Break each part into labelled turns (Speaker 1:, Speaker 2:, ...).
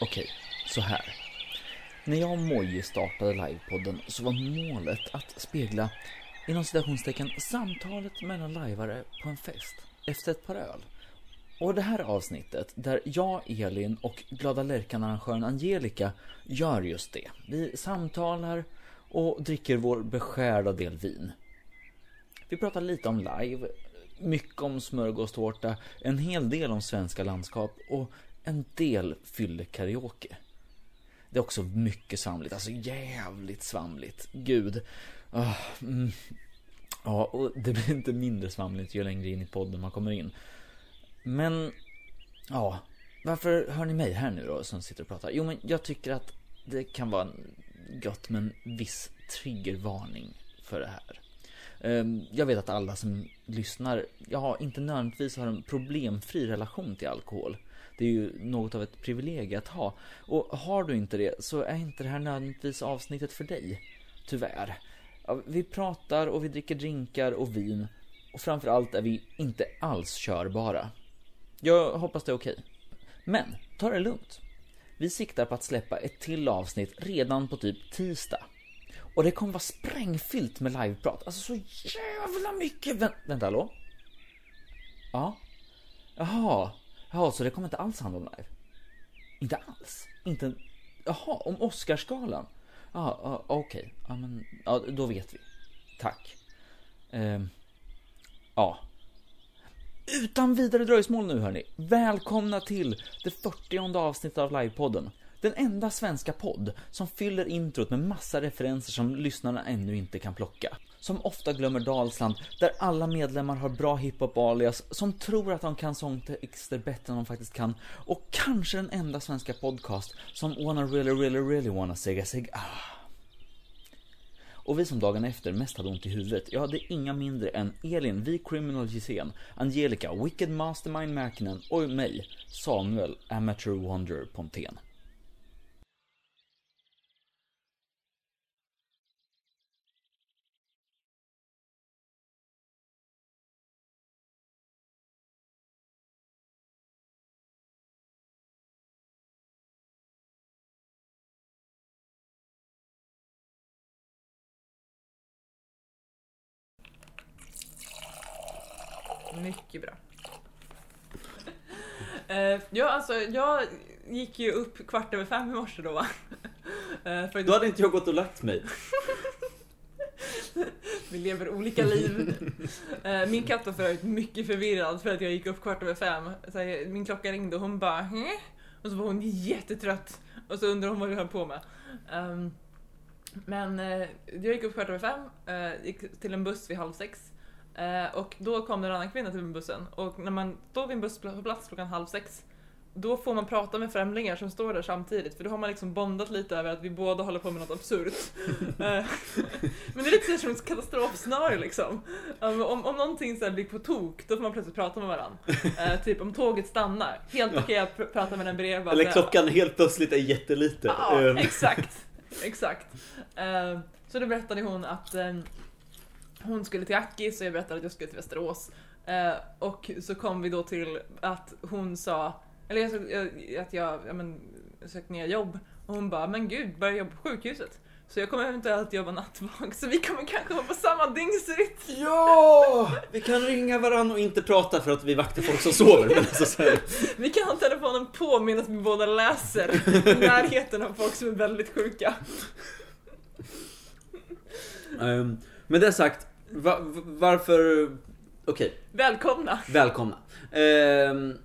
Speaker 1: Okej, så här. När jag och Mojje startade livepodden så var målet att spegla, inom citationstecken, samtalet mellan lajvare på en fest efter ett par öl. Och det här avsnittet, där jag, Elin och Glada Lärkan-arrangören Angelica gör just det. Vi samtalar och dricker vår beskärda del vin. Vi pratar lite om live, mycket om smörgåstårta, en hel del om svenska landskap och en del fyllekaraoke. Det är också mycket svamligt, alltså jävligt svamligt. Gud. Ah, mm. Ja, och det blir inte mindre svamligt ju längre in i podden man kommer in. Men, ja. Varför hör ni mig här nu då som sitter och pratar? Jo, men jag tycker att det kan vara gott med en viss triggervarning för det här. Ehm, jag vet att alla som lyssnar, ja, inte nödvändigtvis har en problemfri relation till alkohol. Det är ju något av ett privilegium att ha. Och har du inte det så är inte det här nödvändigtvis avsnittet för dig. Tyvärr. Vi pratar och vi dricker drinkar och vin. Och framförallt är vi inte alls körbara. Jag hoppas det är okej. Men, ta det lugnt. Vi siktar på att släppa ett till avsnitt redan på typ tisdag. Och det kommer vara sprängfyllt med liveprat. Alltså så jävla mycket. Vä vänta, hallå? Ja. Jaha. Jaha, så det kommer inte alls handla om live? Inte alls? Inte... Jaha, om Oscarsgalan? Ja, okej. okej. Ja, men... Ja, då vet vi. Tack. Ehm, ja. Utan vidare dröjsmål nu hörni. Välkomna till det 40 avsnittet av Livepodden. Den enda svenska podd som fyller introt med massa referenser som lyssnarna ännu inte kan plocka. Som ofta glömmer Dalsland, där alla medlemmar har bra hiphop alias, som tror att de kan sångtexter bättre än de faktiskt kan. Och kanske den enda svenska podcast som wanna really, really, really wanna säga sig ah. Och vi som dagen efter mest hade ont i huvudet, ja det är inga mindre än Elin, vi Criminal Gisén, Angelica, Wicked Mastermind Mäkinen och mig, Samuel, Amateur Wonder Pontén.
Speaker 2: Mycket bra. Eh, ja, alltså jag gick ju upp kvart över fem i morse då va? Eh, för
Speaker 1: Då hade inte jag gått och lagt mig.
Speaker 2: vi lever olika liv. Eh, min katt var för övrigt mycket förvirrad för att jag gick upp kvart över fem. Så här, min klocka ringde och hon bara Hä? Och så var hon jättetrött. Och så undrade hon vad vi höll på med. Ehm, men eh, jag gick upp kvart över fem, eh, gick till en buss vid halv sex. Eh, och då kom det en annan kvinna till bussen och när man står vid en bussplats klockan halv sex då får man prata med främlingar som står där samtidigt för då har man liksom bondat lite över att vi båda håller på med något absurt. Eh, Men det är lite som ett katastrofscenario liksom. Om, om någonting så blir på tok då får man plötsligt prata med varandra. Eh, typ om tåget stannar, helt okej att pr- prata med den bredvid.
Speaker 3: Eller klockan helt plötsligt är jättelite.
Speaker 2: Ja,
Speaker 3: Ehm,
Speaker 2: exakt. Exakt. Eh, så då berättade hon att eh, hon skulle till Akis och jag berättade att jag skulle till Västerås. Eh, och så kom vi då till att hon sa, eller jag, jag, att jag, ja, men, sökte nya jobb och hon bara, men gud, börja jobba på sjukhuset. Så jag kommer eventuellt jobba nattvak så vi kommer kanske vara på samma dygnsrytm.
Speaker 3: Ja! Vi kan ringa varandra och inte prata för att vi vaktar folk som sover. Men alltså så här,
Speaker 2: Vi kan ha telefonen på medan vi båda läser i närheten av folk som är väldigt sjuka.
Speaker 3: ehm, med det sagt, va, va- varför... Okej,
Speaker 2: Välkomna!
Speaker 3: välkomna. Ehm,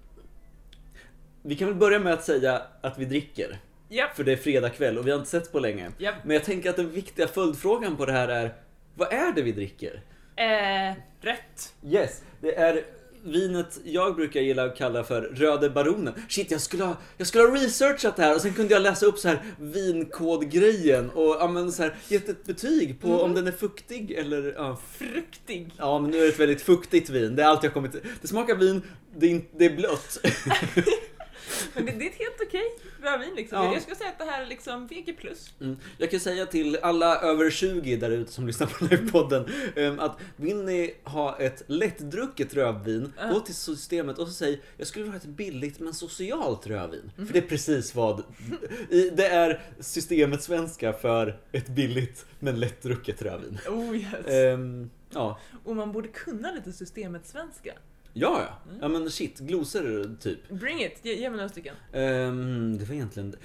Speaker 3: vi kan väl börja med att säga att vi dricker.
Speaker 2: Japp,
Speaker 3: För det är fredag kväll och vi har inte sett på länge.
Speaker 2: japp.
Speaker 3: Men jag tänker att den viktiga följdfrågan på det här är, vad är det vi dricker?
Speaker 2: Eh, rätt.
Speaker 3: Yes, det är vinet jag brukar gilla att kalla för Röde Baronen. Shit, jag skulle ha, jag skulle ha researchat det här och sen kunde jag läsa upp så här vinkodgrejen och ja, men så här, gett ett betyg på om den är fuktig eller ja.
Speaker 2: Fruktig.
Speaker 3: ja, men nu är det ett väldigt fuktigt vin. Det är allt jag kommit Det smakar vin, det är, det är blött.
Speaker 2: Men det, det är ett helt okej rödvin liksom.
Speaker 1: Ja.
Speaker 2: Jag skulle säga att det här är liksom VG+.
Speaker 1: Mm. Jag kan säga till alla över 20 där ute som lyssnar på livepodden um, att vill ni ha ett lättdrucket rödvin,
Speaker 2: Ja.
Speaker 1: gå till systemet och så säg jag skulle vilja ha ett billigt men socialt rödvin.
Speaker 2: Mm.
Speaker 1: För det är precis vad det är systemet svenska för ett billigt men lättdrucket rödvin.
Speaker 2: Oh yes.
Speaker 1: Ehm, ja.
Speaker 2: Och man borde kunna lite systemet svenska.
Speaker 1: Ja, ja.
Speaker 2: Mm.
Speaker 1: Ja men shit, glosor typ.
Speaker 2: Bring it, ge, ge mig några stycken.
Speaker 1: Ehm, det var egentligen...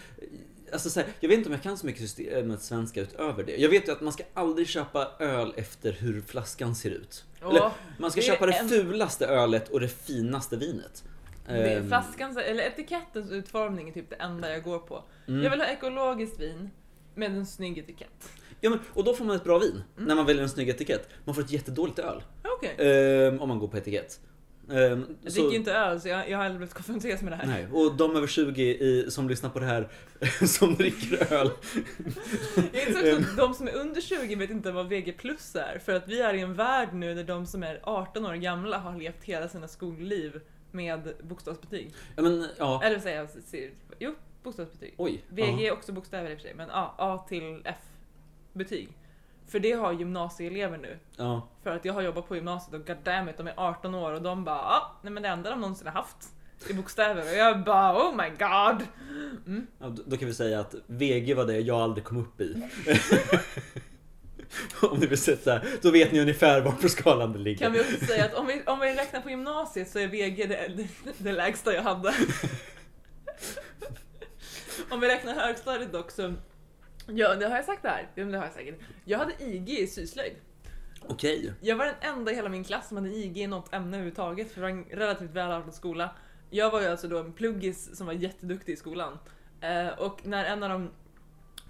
Speaker 1: Alltså så här, jag vet inte om jag kan så mycket systemet svenska utöver det. Jag vet ju att man ska aldrig köpa öl efter hur flaskan ser ut. Eller,
Speaker 2: Åh,
Speaker 1: man ska
Speaker 2: det
Speaker 1: köpa det
Speaker 2: en-
Speaker 1: fulaste ölet och det finaste vinet.
Speaker 2: det
Speaker 1: Ehm,
Speaker 2: flaskans, eller etikettens utformning är typ det enda jag går på.
Speaker 1: mm.
Speaker 2: Jag vill ha ekologiskt vin med en snygg etikett.
Speaker 1: ja, men, och då får man ett bra vin
Speaker 2: Mm.
Speaker 1: när man väljer en snygg etikett. Man får ett jättedåligt öl
Speaker 2: Okej.
Speaker 1: ehm, om man går på etikett. Ehm,
Speaker 2: Jag dricker ju inte öl så jag, jag har aldrig blivit konfronterad med det här.
Speaker 1: Nej, och de över 20 i, som lyssnar på det här som dricker öl.
Speaker 2: Jag inser också att de som är under 20 vet inte vad VG plus är. För att vi är i en värld nu där de som är 18 år gamla har levt hela sina skolliv med bokstavsbetyg.
Speaker 1: Ja, men ja.
Speaker 2: Eller vad säger jag? Se- Jo, bokstavsbetyg.
Speaker 1: Oj.
Speaker 2: VG
Speaker 1: ja.
Speaker 2: är också bokstäver i och för sig, men A, A till F betyg. För det har gymnasieelever nu.
Speaker 1: Ja.
Speaker 2: För att jag har jobbat på gymnasiet och goddammit, de är 18 år och de bara ah, nej men det enda de någonsin har haft är bokstäver och jag bara oh my god. Mm.
Speaker 1: Ja, då- då kan vi säga att VG var det jag aldrig kom upp i. Om ni vill sätta, då vet ni ungefär var på skalan det ligger.
Speaker 2: Kan vi också säga att om vi, om vi räknar på gymnasiet så är VG det, det, det lägsta jag hade. om vi räknar högstadiet dock så, ja det har jag sagt det här, Ja, men det har jag säkert. Jag hade IG i syslöjd.
Speaker 1: Okej.
Speaker 2: Jag var den enda i hela min klass som hade IG i något ämne överhuvudtaget, för det var en relativt välartad skola. Jag var ju alltså då en pluggis som var jätteduktig i skolan. Eh, och när en av de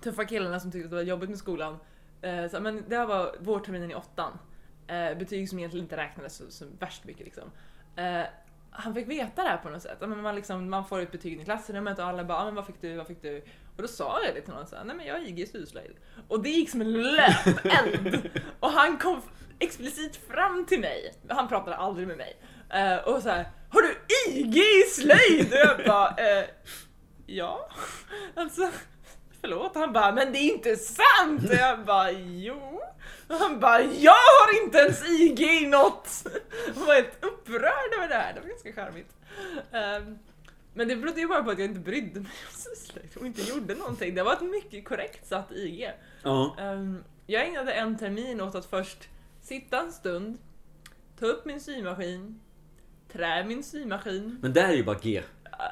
Speaker 2: tuffa killarna som tyckte att det var jobbigt med skolan, eh, sa, men det här var vårterminen i åttan. Eh, betyg som egentligen inte räknades så, så värst mycket liksom. Eh, han fick veta det här på något sätt. Ja, men Man, liksom, man får ut betygen i klassrummet och alla bara ah, men vad fick du, vad fick du? Och då sa jag det till någon så här, nej men jag har IG syslöjd. Och det gick som en löpeld. och han kom explicit fram till mig, han pratade aldrig med mig, eh, och så här, har du IG i slöjd? Och jag bara, eh, ja, alltså förlåt. Han bara, men det är inte sant! Och jag bara, jo. Och han bara, jag har inte ens IG i något! Han var helt upprörd över det här, det var ganska charmigt. Ehm, men det berodde ju bara på att jag inte brydde mig om syslöjd och inte gjorde någonting. Det var ett mycket korrekt satt IG.
Speaker 1: Ja.
Speaker 2: Ehm, jag ägnade en termin åt att först sitta en stund, ta upp min symaskin, trä min symaskin.
Speaker 1: Men där är ju bara G.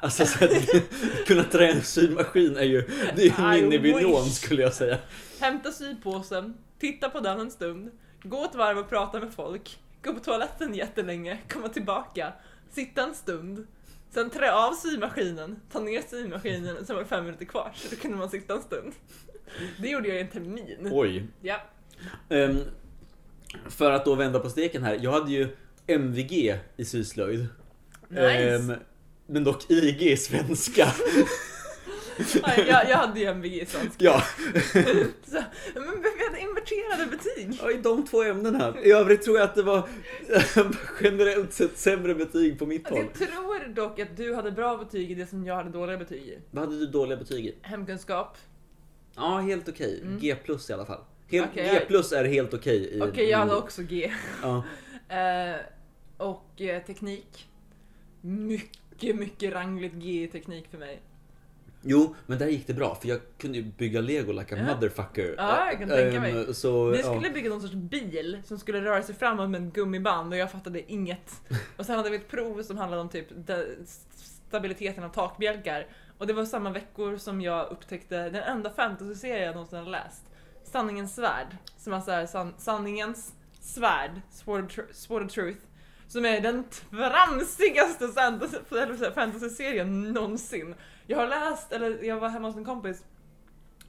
Speaker 1: Alltså så att kunna trä en symaskin är ju, det är ju skulle jag säga.
Speaker 2: Hämta sypåsen, titta på den en stund, gå ett varv och prata med folk, gå på toaletten jättelänge, komma tillbaka, sitta en stund, sen trä av symaskinen, ta ner symaskinen, sen var det fem minuter kvar så då kunde man sitta en stund. Det gjorde jag i en termin.
Speaker 1: Oj.
Speaker 2: Ja.
Speaker 1: Ehm, för att då vända på steken här, jag hade ju MVG i syslöjd.
Speaker 2: Nice!
Speaker 1: Ehm, men dock IG i svenska.
Speaker 2: Nej, jag, jag hade ju MVG i svenska.
Speaker 1: Ja,
Speaker 2: Så, men inverterade betyg.
Speaker 1: ja, i de två ämnena. I övrigt tror jag att det var generellt sett sämre betyg på mitt håll.
Speaker 2: jag tror dock att du hade bra betyg i det som jag hade dåliga betyg i.
Speaker 1: Vad hade du dåliga betyg i?
Speaker 2: Hemkunskap.
Speaker 1: Ja, helt okej.
Speaker 2: Mm.
Speaker 1: G plus i alla fall. Helt,
Speaker 2: Okej,
Speaker 1: G plus är helt okej. i
Speaker 2: Okej, jag hade också G.
Speaker 1: Ja.
Speaker 2: Eh, och eh, teknik. Mycket, mycket rangligt G i teknik för mig.
Speaker 1: Jo, men där gick det bra för jag kunde ju bygga lego like a
Speaker 2: Ja.
Speaker 1: motherfucker.
Speaker 2: Ja, jag kan tänka mig.
Speaker 1: Ehm, Så,
Speaker 2: Vi
Speaker 1: ja.
Speaker 2: skulle bygga någon sorts bil som skulle röra sig framåt med en gummiband och jag fattade inget. Och sen hade vi ett prov som handlade om typ stabiliteten av takbjälkar. Och det var samma veckor som jag upptäckte den enda fantasy-serie jag någonsin hade läst. Sanningens svärd. Som är så här, san, sanningens svärd, Sword Sword of Truth. Som är den tramsigaste fantasy-serien någonsin. Jag har läst, eller jag var hemma hos en kompis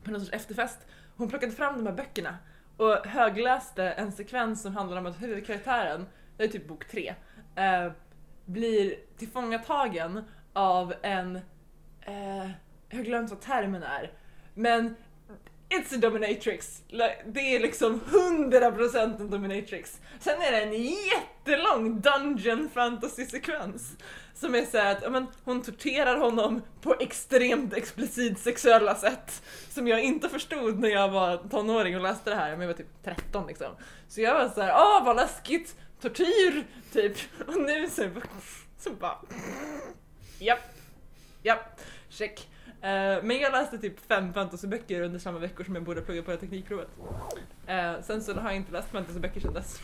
Speaker 2: på någon sorts efterfest. Hon plockade fram de här böckerna och högläste en sekvens som handlar om att huvudkaraktären, det är typ bok tre, eh, blir tillfångatagen av en, eh, jag har glömt vad termen är, men It's a dominatrix. Det är liksom 100% en dominatrix. Sen är det en jättelång dungeon fantasy-sekvens. Som är såhär att men, hon torterar honom på extremt explicit sexuella sätt. Som jag inte förstod när jag var tonåring och läste det här, men jag var typ 13 liksom. Så jag var så här, åh vad läskigt, tortyr, typ. Och nu så, så bara, japp, japp, check. Eh, men jag läste typ fem fantasyböcker under samma veckor som jag borde plugga på det teknikprovet. Eh, sen så har jag inte läst fantasyböcker sedan dess.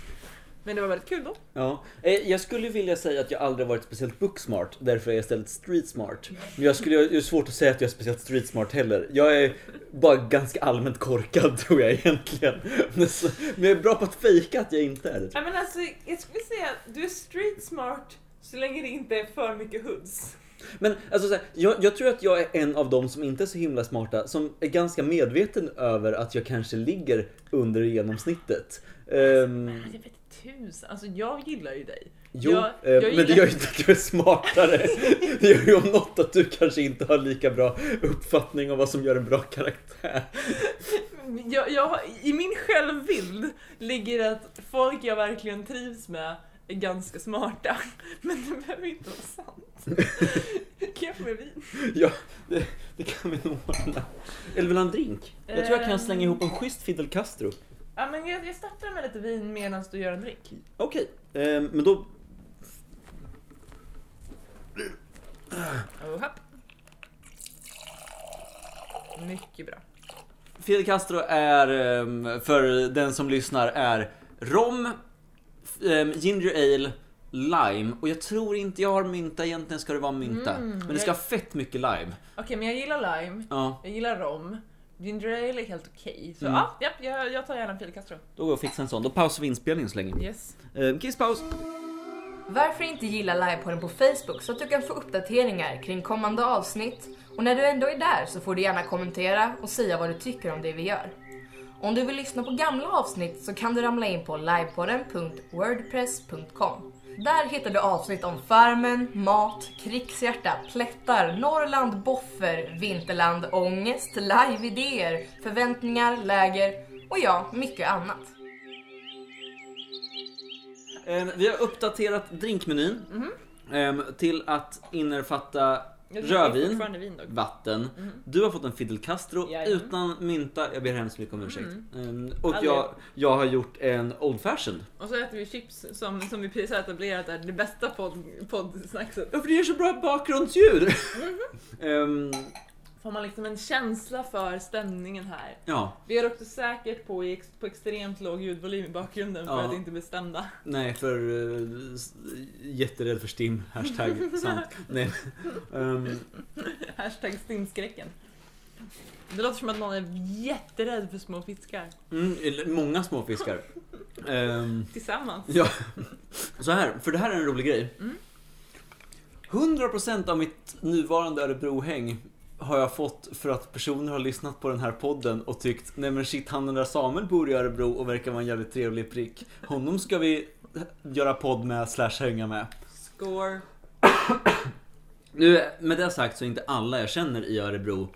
Speaker 2: Men det var väldigt kul då.
Speaker 1: Ja, eh, jag skulle vilja säga att jag aldrig varit speciellt booksmart, därför är jag istället street smart. Men jag skulle, det är svårt att säga att jag är speciellt street smart heller. Jag är bara ganska allmänt korkad tror jag egentligen. Men jag är bra på att fejka att jag inte är det.
Speaker 2: Men alltså, jag skulle säga att du är street smart så länge det inte är för mycket hoods.
Speaker 1: Men alltså, så här, jag, jag tror att jag är en av dem som inte är så himla smarta, som är ganska medveten över att jag kanske ligger under genomsnittet. Ehm,
Speaker 2: Men jag vet tusan, alltså jag gillar ju dig.
Speaker 1: jo,
Speaker 2: jag-
Speaker 1: eh,
Speaker 2: jag
Speaker 1: men det
Speaker 2: gillar-
Speaker 1: gör ju inte att du är smartare. Det gör ju om något att du kanske inte har lika bra uppfattning om vad som gör en bra karaktär.
Speaker 2: Jag, jag, I min självbild ligger att folk jag verkligen trivs med är ganska smarta. Men det behöver inte vara sant. Kan jag få mer vin?
Speaker 1: Ja, det, det kan vi nog ordna. Eller vill ha en drink? Jag tror jag kan slänga ihop en schysst Fidel Castro.
Speaker 2: Ja men jag, jag startar med lite vin medan du gör en drink.
Speaker 1: Okej, ehm, men då...
Speaker 2: Oh, hopp. Mycket bra.
Speaker 1: Fidel Castro är, ehm, för den som lyssnar, är rom, ehm, ginger ale, lime och jag tror inte jag har mynta, egentligen ska det vara mynta.
Speaker 2: Mm,
Speaker 1: Men det ska ha fett mycket lime.
Speaker 2: Okej men jag gillar lime,
Speaker 1: Ja,
Speaker 2: jag gillar rom. Ginger ale är helt okej. Så
Speaker 1: Mm.
Speaker 2: ja, japp, jag, jag tar gärna en Fidel Castro.
Speaker 1: då går jag och fixar en sån. Då pausar vi inspelningen så länge.
Speaker 2: Yes.
Speaker 1: Ehm, kisspaus!
Speaker 4: Varför inte gilla livepodden på Facebook så att du kan få uppdateringar kring kommande avsnitt och när du ändå är där så får du gärna kommentera och säga vad du tycker om det vi gör. Om du vill lyssna på gamla avsnitt så kan du ramla in på livepodden.wordpress.com. Där hittar du avsnitt om Farmen, mat, krigshjärta, plättar, Norrland, boffer, vinterland, ångest, live-idéer, förväntningar, läger och ja, mycket annat.
Speaker 1: Ehm, vi har uppdaterat drinkmenyn ehm, till att innefatta rödvin,
Speaker 2: vin
Speaker 1: vatten. Du har fått en Fidel Castro
Speaker 2: Jajamän.
Speaker 1: utan mynta. Jag ber hemskt mycket om ursäkt. Ehm, och jag, jag har gjort en Old Fashioned.
Speaker 2: Och så äter vi chips som, som vi precis har etablerat är det bästa podd, poddsnackset.
Speaker 1: Ja, för det ger så bra bakgrundsljud. Ehm,
Speaker 2: Får man liksom en känsla för stämningen här.
Speaker 1: ja,
Speaker 2: Vi har också säkert på, i på extremt låg ljudvolym i bakgrunden för
Speaker 1: Ja.
Speaker 2: att inte bli stämda.
Speaker 1: nej för uh, jätterädd för STIM. Hashtag sant. Nej. Ehm,
Speaker 2: Hashtag stimskräcken. Det låter som att någon är jätterädd för små fiskar.
Speaker 1: mm, många små fiskar. Ehm,
Speaker 2: Tillsammans.
Speaker 1: Ja, så här, för det här är en rolig grej.
Speaker 2: Mm.
Speaker 1: 100% av mitt nuvarande Örebrohäng har jag fått för att personer har lyssnat på den här podden och tyckt Nej men shit, han den där Samuel bor i Örebro och verkar vara en jävligt trevlig prick. Honom ska vi göra podd med slash hänga med.
Speaker 2: Score.
Speaker 1: Nu, med det sagt så är inte alla jag känner i Örebro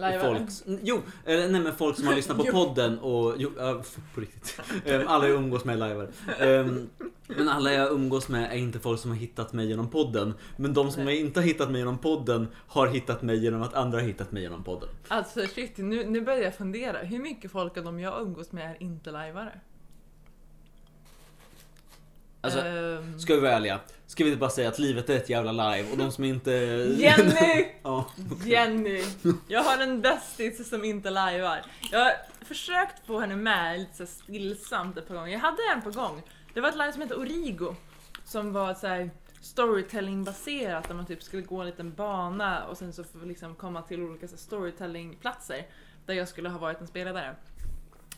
Speaker 2: Lajvare.
Speaker 1: folk, jo, eller, nej men folk som har lyssnat på podden och, jo, f- på riktigt. Ehm, alla jag umgås med är lajvare. Ehm, men alla jag umgås med är inte folk som har hittat mig genom podden. Men de som
Speaker 2: Nej.
Speaker 1: inte har hittat mig genom podden har hittat mig genom att andra har hittat mig genom podden.
Speaker 2: Alltså shit, nu, nu börjar jag fundera. Hur mycket folk av dem jag umgås med är inte lajvare?
Speaker 1: Alltså,
Speaker 2: Ehm,
Speaker 1: ska vi vara ärliga? Ska vi inte bara säga att livet är ett jävla live och de som inte...
Speaker 2: Jenny!
Speaker 1: ja.
Speaker 2: Jenny! Jag har en bästis som inte lajvar. Jag har försökt få henne med lite så stillsamt ett par gånger. Jag hade en på gång. Det var ett live som hette Origo. Som var så här storytelling-baserat där man typ skulle gå en liten bana och sen så liksom komma till olika storytelling-platser. Där jag skulle ha varit en spelledare.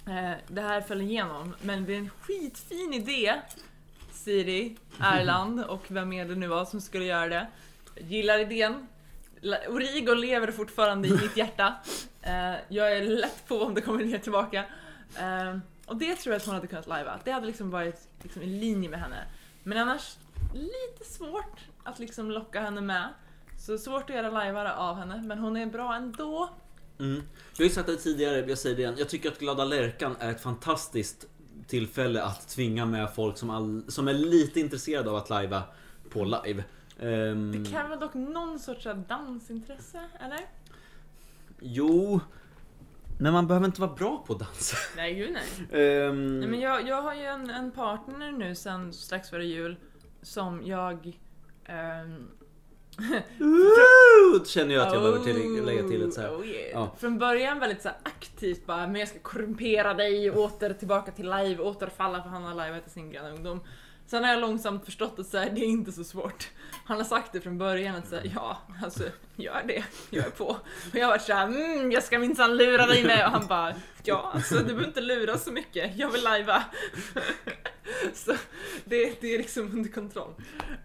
Speaker 2: Eh, det här föll igenom, men det är en skitfin idé. Siri, Erland och vem är det nu var som skulle göra det. Jag gillar idén. Origo lever fortfarande i mitt hjärta. Eh, jag är lätt på om det kommer ner tillbaka. Och det tror jag att hon hade kunnat lajva. Det hade liksom varit liksom i linje med henne. Men annars lite svårt att liksom locka henne med. Så svårt att göra lajvare av henne, men hon är bra ändå.
Speaker 1: Mm. Jag har ju sagt det tidigare, jag säger det igen. Jag tycker att Glada Lärkan är ett fantastiskt tillfälle att tvinga med folk som, all, som är lite intresserade av att lajva på live. Ehm,
Speaker 2: Det kan väl dock någon sorts dansintresse, eller?
Speaker 1: Jo, men man behöver inte vara bra på att dansa.
Speaker 2: Nej, gud nej.
Speaker 1: Ehm,
Speaker 2: nej men jag, jag har ju en, en partner nu sen strax före jul som jag... ehm,
Speaker 1: Woo! känner jag att jag behöver till, lägga till ett så.
Speaker 2: Oh, yeah.
Speaker 1: Ja.
Speaker 2: Från början väldigt så aktivt bara, men jag ska korrumpera dig, åter tillbaka till live, återfalla för han har liveat i sin gröna ungdom. Sen har jag långsamt förstått att så här, det är inte så svårt. Han har sagt det från början att så här, ja, alltså gör det, jag är på. Och jag har varit såhär, mm, jag ska minsann lura dig med och han bara, ja alltså du behöver inte lura så mycket, jag vill lajva. så det, det är liksom under kontroll.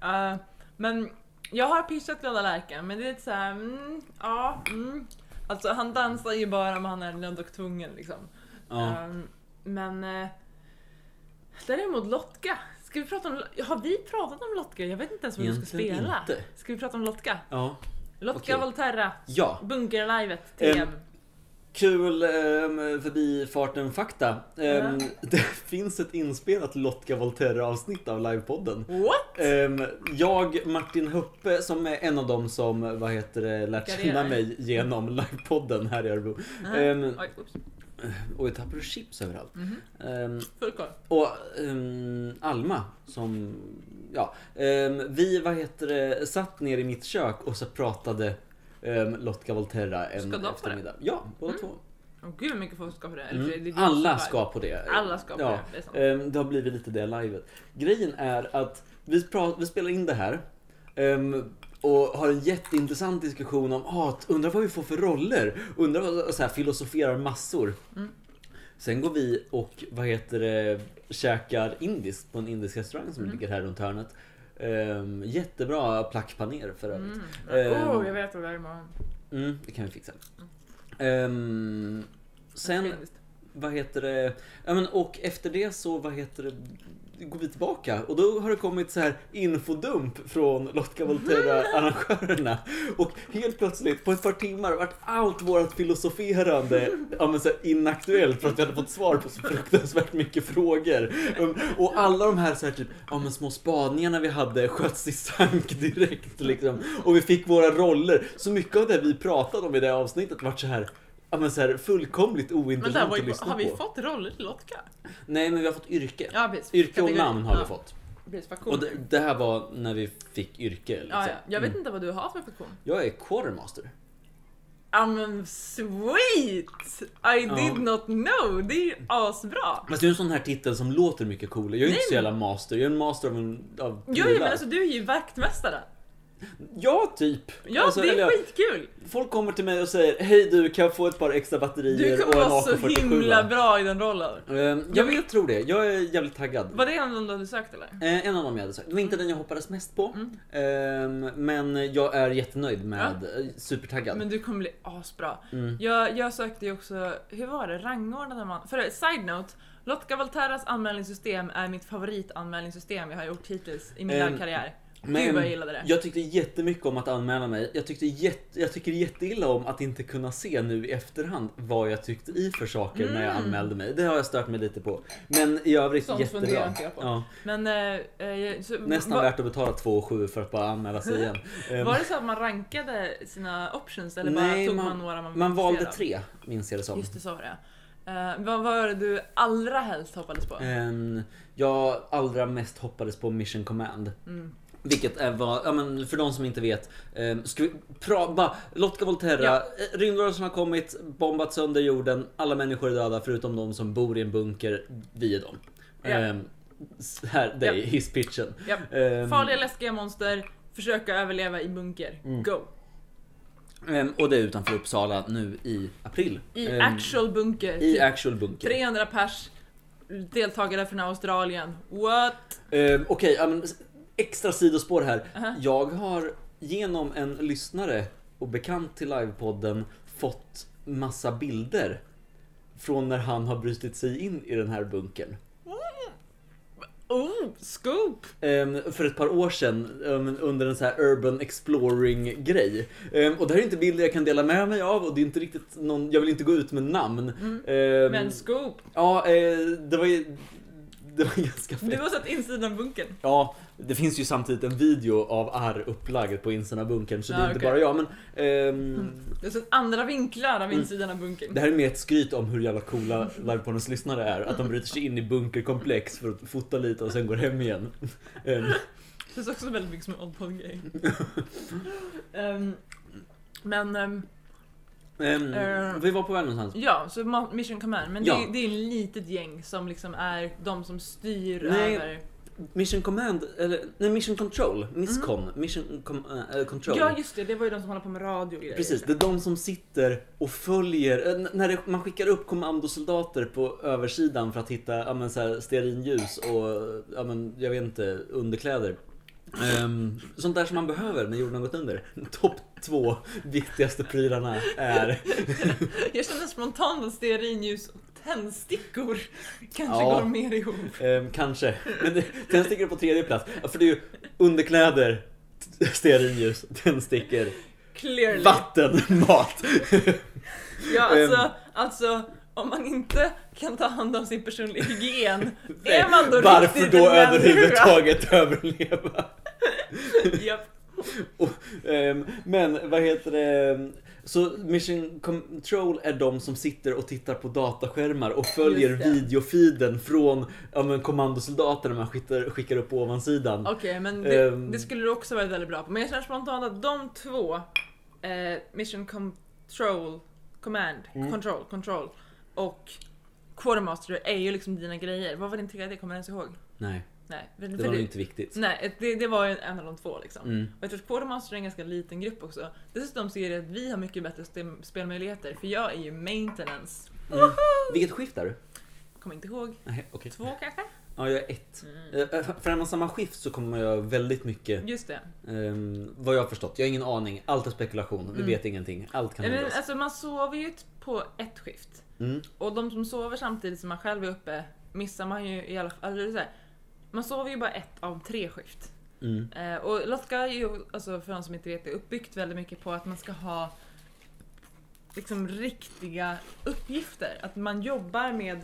Speaker 2: Eh, men jag har pitchat Glada Lärkan, men det är lite såhär, mm, ja, mm. Alltså han dansar ju bara om han är nödd och tvungen liksom.
Speaker 1: Ja.
Speaker 2: Ehm, men eh, däremot Lotka. Ska vi prata om, har vi pratat om Lotka? Jag vet inte ens vad du ska
Speaker 1: Egentligen
Speaker 2: spela.
Speaker 1: inte.
Speaker 2: Ska vi prata om Lotka?
Speaker 1: ja.
Speaker 2: Lotka
Speaker 1: Okej.
Speaker 2: Volterra,
Speaker 1: Ja.
Speaker 2: Bunkerlivet, TM.
Speaker 1: Ehm, Kul um, förbifarten fakta. Ehm, Det finns ett inspelat Lotka Volterra avsnitt av livepodden.
Speaker 2: What?
Speaker 1: Ehm, jag, Martin Huppe, som är en av dem som vad heter det, lärt känna mig genom livepodden här i Örebro. Ehm,
Speaker 2: Oj, oops.
Speaker 1: Och jag tappade chips överallt.
Speaker 2: Mhm.
Speaker 1: Ehm,
Speaker 2: Full koll.
Speaker 1: och ehm, Alma som, ja, ehm, vi vad heter det, satt ner i mitt kök och så pratade um, Lotka Volterra en
Speaker 2: Ska på det?
Speaker 1: eftermiddag. Ja, båda två.
Speaker 2: Åh gud vad mycket folk ska på det.
Speaker 1: Mm.
Speaker 2: det är
Speaker 1: Alla ska på det.
Speaker 2: Alla ska på
Speaker 1: ja.
Speaker 2: det, det.
Speaker 1: Ehm, det har blivit lite det livet. Grejen är att vi, vi spelar in det här ehm, och har en jätteintressant diskussion om ah, undrar vad vi får för roller. Undrar vad, så här, filosoferar massor.
Speaker 2: Mm.
Speaker 1: Sen går vi och vad heter det, käkar indiskt på en indisk restaurang som
Speaker 2: Mm.
Speaker 1: ligger här runt hörnet. Ehm, jättebra plackpaner för övrigt.
Speaker 2: Mm.
Speaker 1: Ehm.
Speaker 2: oh, jag vet vad det är imorgon.
Speaker 1: Mm, det kan vi fixa. Ehm, sen vad heter det? Ja, men, och efter det så, vad heter det? Går vi tillbaka och då har det kommit så här infodump från Lotka Volterra-arrangörerna. Och helt plötsligt, på ett par timmar, vart allt vårt filosoferande ja, men så inaktuellt för att vi hade fått svar på så fruktansvärt mycket frågor. Um, Och alla de här, så här typ, ja, men små spaningarna vi hade sköts i sank direkt. Liksom. Och vi fick våra roller. Så mycket av det vi pratade om i det avsnittet vart så här Ja men så här fullkomligt
Speaker 2: Men där,
Speaker 1: ointressant att lyssna
Speaker 2: har vi
Speaker 1: på.
Speaker 2: fått roller till Lotka?
Speaker 1: Nej men vi har fått yrke.
Speaker 2: Ja, precis.
Speaker 1: Yrke och namn har vi
Speaker 2: Ja,
Speaker 1: fått.
Speaker 2: Precis, faktion.
Speaker 1: Och det, det här var när vi fick yrke. Liksom.
Speaker 2: ja, ja. Jag vet
Speaker 1: Mm.
Speaker 2: inte vad du har för faktion.
Speaker 1: Jag är quartermaster.
Speaker 2: Ja men sweet! I did not know! Det är ju asbra!
Speaker 1: Fast det är en sån här titel som låter mycket cool. Jag är
Speaker 2: Nej,
Speaker 1: inte så
Speaker 2: men-
Speaker 1: jävla master. Jag är en master av en... Av
Speaker 2: Jo, men alltså du är ju vaktmästare.
Speaker 1: Ja, typ.
Speaker 2: Ja,
Speaker 1: Alltså,
Speaker 2: det är
Speaker 1: jag-
Speaker 2: skitkul!
Speaker 1: Folk kommer till mig och säger Hej du, kan jag få ett par extra batterier
Speaker 2: Du
Speaker 1: och
Speaker 2: kommer
Speaker 1: en
Speaker 2: vara så
Speaker 1: AK47?
Speaker 2: himla bra i den rollen.
Speaker 1: Ehm, Jag vet, tror det. Jag är jävligt taggad.
Speaker 2: Var det en av de du hade sökt eller?
Speaker 1: Eh, En av dem jag hade sagt. Det var inte den jag hoppades mest på.
Speaker 2: Mm.
Speaker 1: Ehm, Men jag är jättenöjd med, eh, supertaggad.
Speaker 2: Men du kommer bli asbra.
Speaker 1: Mm.
Speaker 2: Jag, jag sökte ju också, hur var det, rangordnade man? För side note, Lotka Volterras anmälningssystem är mitt favoritanmälningssystem jag har gjort hittills i min
Speaker 1: Ehm,
Speaker 2: karriär.
Speaker 1: Men
Speaker 2: Gud vad jag gillade det.
Speaker 1: jag tyckte jättemycket om att anmäla mig. Jag, tyckte jätte, jag tycker jätteilla om att inte kunna se nu i efterhand vad jag tyckte i för saker när jag
Speaker 2: Mm.
Speaker 1: anmälde mig. Det har jag stört mig lite på. Men i övrigt
Speaker 2: Sånt
Speaker 1: jättebra.
Speaker 2: inte jag på.
Speaker 1: Ja,
Speaker 2: Men... Eh, eh, så,
Speaker 1: nästan
Speaker 2: var,
Speaker 1: värt att betala 2,7 för att bara anmäla sig igen.
Speaker 2: Var det så att man rankade sina options eller
Speaker 1: Nej,
Speaker 2: bara tog
Speaker 1: man-
Speaker 2: man, några man
Speaker 1: man valde tre, minns jag det som.
Speaker 2: Just det, så var det. Eh, vad var det du allra helst hoppades på?
Speaker 1: Ehm, jag allra mest hoppades på Mission Command.
Speaker 2: Mm.
Speaker 1: Vilket är vad, ja men för de som inte vet. Um, ska vi pra, bara, Lotka Volterra,
Speaker 2: Ja.
Speaker 1: ja. rymdrörelsen har kommit, bombat sönder jorden, alla människor är döda förutom de som bor i en bunker, vi är dem.
Speaker 2: Ja.
Speaker 1: S- här, det är
Speaker 2: Ja.
Speaker 1: hisspitchen.
Speaker 2: Japp.
Speaker 1: Ehm,
Speaker 2: Farliga läskiga monster, försöka överleva i bunker.
Speaker 1: Mm.
Speaker 2: Go!
Speaker 1: ehm, och det är utanför Uppsala nu i april.
Speaker 2: I
Speaker 1: Ehm,
Speaker 2: actual bunker.
Speaker 1: I
Speaker 2: typ
Speaker 1: actual bunker.
Speaker 2: 300 pers, deltagare från Australien. What?
Speaker 1: Ehm, Okej, ja, s- extra sidospår här.
Speaker 2: Aha.
Speaker 1: Jag har genom en lyssnare och bekant till livepodden fått massa bilder från när han har brutit sig in i den här bunkern.
Speaker 2: Oh, scoop!
Speaker 1: Ehm, för ett par år sedan ehm, under en så här urban exploring grej. Ehm, och det här är inte bilder jag kan dela med mig av och det är inte riktigt någon, jag vill inte gå ut med namn. Ehm,
Speaker 2: Men scoop!
Speaker 1: Ja, eh, det var ju det var ganska fett.
Speaker 2: Du har sett insidan av bunkern.
Speaker 1: Ja, det finns ju samtidigt en video av R upplagd på insidan av bunkern så det är
Speaker 2: Ja,
Speaker 1: inte bara jag men ehm,
Speaker 2: Du har sett andra vinklar av
Speaker 1: Mm.
Speaker 2: insidan av bunkern.
Speaker 1: Det här är mer ett skryt om hur jävla coola Livepodens lyssnare är. Att de bryter sig in i bunkerkomplex för att fota lite och sen går hem igen. Ehm,
Speaker 2: Det känns också väldigt mycket som en oddpod-grej. Ehm, men, ehm, Eh.
Speaker 1: vi var på väg någonstans.
Speaker 2: ja, så Mission Command. Men
Speaker 1: Ja.
Speaker 2: det, det är ett litet gäng som liksom är de som styr
Speaker 1: Nej,
Speaker 2: över...
Speaker 1: Mission Command, eller nej Mission Control, Misscon, Mission com, äh, Control.
Speaker 2: Ja, just det. Det var ju de som håller på med radio och grejer.
Speaker 1: Precis, det är de som sitter och följer, när det, man skickar upp kommandosoldater på översidan för att hitta ja, men, så här, stearinljus och ja, men, jag vet inte, underkläder. Ehm, sånt där som man behöver när jorden har gått under. Topp två viktigaste prylarna är...
Speaker 2: Jag känner spontant att stearinljus och tändstickor kanske
Speaker 1: Ja.
Speaker 2: går mer ihop.
Speaker 1: ehm, kanske, men det- tändstickor är på tredje plats. För det är ju underkläder, stearinljus, tändstickor,
Speaker 2: Clearly.
Speaker 1: vatten, mat.
Speaker 2: Ja, alltså,
Speaker 1: Ehm.
Speaker 2: alltså om man inte kan ta hand om sin personliga hygien, är man då
Speaker 1: Varför
Speaker 2: riktigt
Speaker 1: då överhuvudtaget överleva?
Speaker 2: Japp.
Speaker 1: Ehm, Men vad heter det? Så Mission Control är de som sitter och tittar på dataskärmar och följer
Speaker 2: Just det.
Speaker 1: videofeeden från ja, men kommandosoldaterna man skickar, skickar upp på ovansidan.
Speaker 2: Okej, men det,
Speaker 1: Ehm.
Speaker 2: det skulle du också vara väldigt bra på. Men jag känner spontant att de två, eh, Mission Control, Command,
Speaker 1: Mm.
Speaker 2: Control, Control och Quartermaster är ju liksom dina grejer. Vad var din tredje? Kommer jag ens ihåg?
Speaker 1: Nej,
Speaker 2: Nej, för,
Speaker 1: det var ju inte viktigt.
Speaker 2: Nej, det, det var ju en av de två liksom.
Speaker 1: Mm.
Speaker 2: Och jag tror Quartermaster är en ganska liten grupp också. Dessutom så är det att vi har mycket bättre spelmöjligheter för jag är ju maintenance.
Speaker 1: Mm. Vilket skift är du?
Speaker 2: Kommer inte ihåg.
Speaker 1: Nej, okej.
Speaker 2: Två kanske?
Speaker 1: Ja, jag är ett.
Speaker 2: Mm.
Speaker 1: Eh, För är man samma skift så kommer jag väldigt mycket,
Speaker 2: Just det.
Speaker 1: ehm, vad jag har förstått. Jag har ingen aning. Allt är spekulation. Vi
Speaker 2: Mm.
Speaker 1: vet ingenting. Allt kan
Speaker 2: Men,
Speaker 1: hända.
Speaker 2: alltså man sover ju på ett skift.
Speaker 1: Mm.
Speaker 2: Och de som sover samtidigt som man själv är uppe missar man ju i alla fall. Alltså det är så här, man sover ju bara ett av tre skift.
Speaker 1: Mm.
Speaker 2: Eh, och Lotka är ju, alltså för de som inte vet det, uppbyggt väldigt mycket på att man ska ha liksom riktiga uppgifter. Att man jobbar med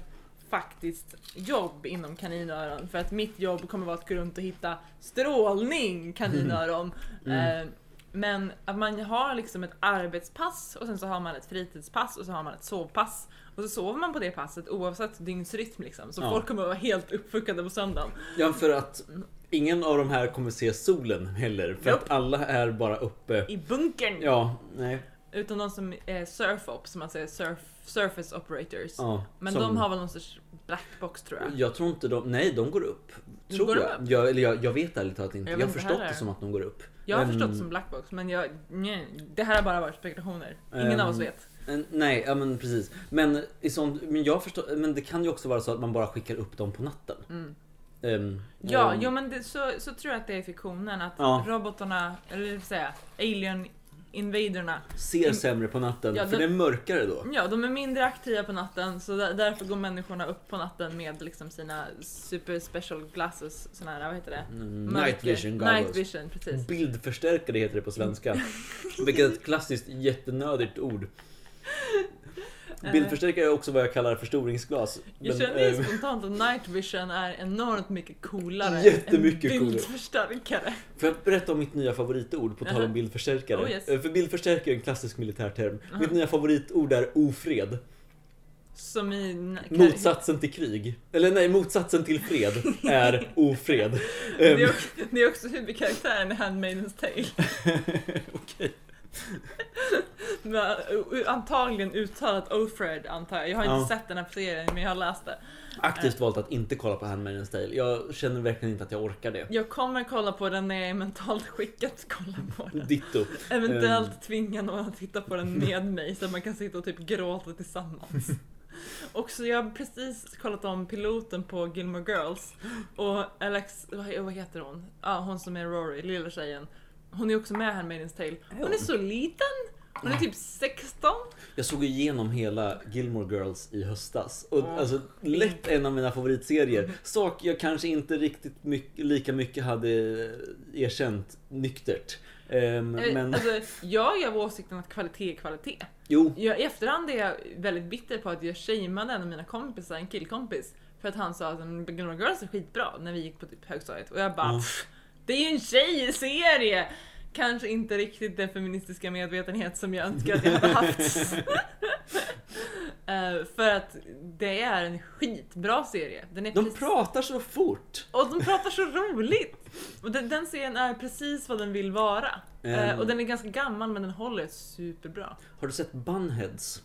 Speaker 2: faktiskt jobb inom kaninöron. För att mitt jobb kommer vara att gå runt och hitta strålning kaninöron.
Speaker 1: Mm.
Speaker 2: Eh, men att man har liksom ett arbetspass och sen så har man ett fritidspass och så har man ett sovpass. Och så sover man på det passet oavsett dygnsrytm liksom. Så
Speaker 1: Ja.
Speaker 2: folk kommer att vara helt uppfuckade på söndagen.
Speaker 1: Ja, för att ingen av de här kommer se solen heller. För
Speaker 2: Nope.
Speaker 1: att alla är bara uppe.
Speaker 2: I bunkern!
Speaker 1: Ja, nej.
Speaker 2: Utom de som är surf-op, som man säger surf, surface operators.
Speaker 1: Ja,
Speaker 2: Men
Speaker 1: som-
Speaker 2: de har väl någon sorts blackbox tror jag.
Speaker 1: Jag tror inte de, nej de går upp. Tror
Speaker 2: Går de
Speaker 1: jag.
Speaker 2: upp?
Speaker 1: jag. Eller jag, jag vet ärligt talat inte.
Speaker 2: Jag
Speaker 1: har förstått
Speaker 2: heller.
Speaker 1: det som att de går upp.
Speaker 2: Jag har
Speaker 1: Ehm,
Speaker 2: förstått som blackbox, men jag, nej, det här har bara varit spekulationer. Ingen av oss
Speaker 1: Ehm,
Speaker 2: vet.
Speaker 1: Eh, Nej, ja men precis. Men, i sånt, men jag förstår, men det kan ju också vara så att man bara skickar upp dem på natten.
Speaker 2: Mm.
Speaker 1: Ehm,
Speaker 2: Ja,
Speaker 1: ehm,
Speaker 2: jo men det, så, så tror jag att det är i fiktionen. Att
Speaker 1: Ja.
Speaker 2: robotarna, eller vill säga alien invaderna,
Speaker 1: Ser sämre på natten,
Speaker 2: Ja,
Speaker 1: för
Speaker 2: de-
Speaker 1: det är mörkare då.
Speaker 2: ja de är mindre aktiva på natten så där, därför går människorna upp på natten med liksom sina super special glasses, såna här, vad heter det?
Speaker 1: Mm. Night vision
Speaker 2: Night vision, precis.
Speaker 1: Bildförstärkare heter det på svenska. Vilket är ett klassiskt jättenödigt ord. Bildförstärkare är också vad jag kallar förstoringsglas.
Speaker 2: Jag känner ju
Speaker 1: ehm,
Speaker 2: spontant att night vision är enormt mycket coolare
Speaker 1: Jättemycket
Speaker 2: än
Speaker 1: coolare.
Speaker 2: bildförstärkare.
Speaker 1: Får jag berätta om mitt nya favoritord på tal om bildförstärkare?
Speaker 2: Oh, yes.
Speaker 1: Eh, För bildförstärkare är en klassisk militärterm.
Speaker 2: Aha.
Speaker 1: Mitt nya favoritord är ofred.
Speaker 2: Som i...
Speaker 1: Motsatsen till krig. Eller nej, motsatsen till fred är ofred.
Speaker 2: Det
Speaker 1: Ehm,
Speaker 2: är, också, det är också huvudkaraktären i Handmaidens Tale.
Speaker 1: Okej.
Speaker 2: Men, uh, Antagligen uttalat Ofred antar jag. Jag har inte
Speaker 1: Ja.
Speaker 2: sett den här serien men jag har läst det.
Speaker 1: Aktivt valt att inte kolla på Handmaid's Tale. Jag känner verkligen inte att jag orkar det.
Speaker 2: Jag kommer kolla på den när jag är mentalt skickad att kolla på den.
Speaker 1: Ditto.
Speaker 2: Eventuellt
Speaker 1: Ehm.
Speaker 2: tvinga någon att titta på den med mig så att man kan sitta och typ gråta tillsammans. Och så jag har precis kollat om piloten på Gilmore Girls och Alex, vad, heter hon? Ja, hon som är Rory, lilla tjejen. Hon är också med här i Handmaid's Tale. Hon är så liten! Hon är typ 16.
Speaker 1: Jag såg igenom hela Gilmore Girls i höstas. Och
Speaker 2: Åh,
Speaker 1: alltså, lätt en av mina favoritserier. Sak jag kanske inte riktigt mycket, lika mycket hade erkänt nyktert.
Speaker 2: Eh,
Speaker 1: men
Speaker 2: Alltså, jag är av åsikten att kvalitet är kvalitet.
Speaker 1: jo,
Speaker 2: Jag, I efterhand är jag väldigt bitter på att jag shameade en av mina kompisar, en killkompis, för att han sa att Gilmore Girls är skitbra när vi gick på typ högstadiet. Och jag bara. "Pff, Det är ju en tjejserie! Kanske inte riktigt den feministiska medvetenhet som jag önskar att jag hade haft. Eh, för att det är en skitbra serie. Den är
Speaker 1: de
Speaker 2: precis-
Speaker 1: pratar så fort.
Speaker 2: och de pratar så roligt! Och den, den serien är precis vad den vill vara. Eh,
Speaker 1: Ehm.
Speaker 2: och den är ganska gammal men den håller superbra.
Speaker 1: Har du sett Bunheads?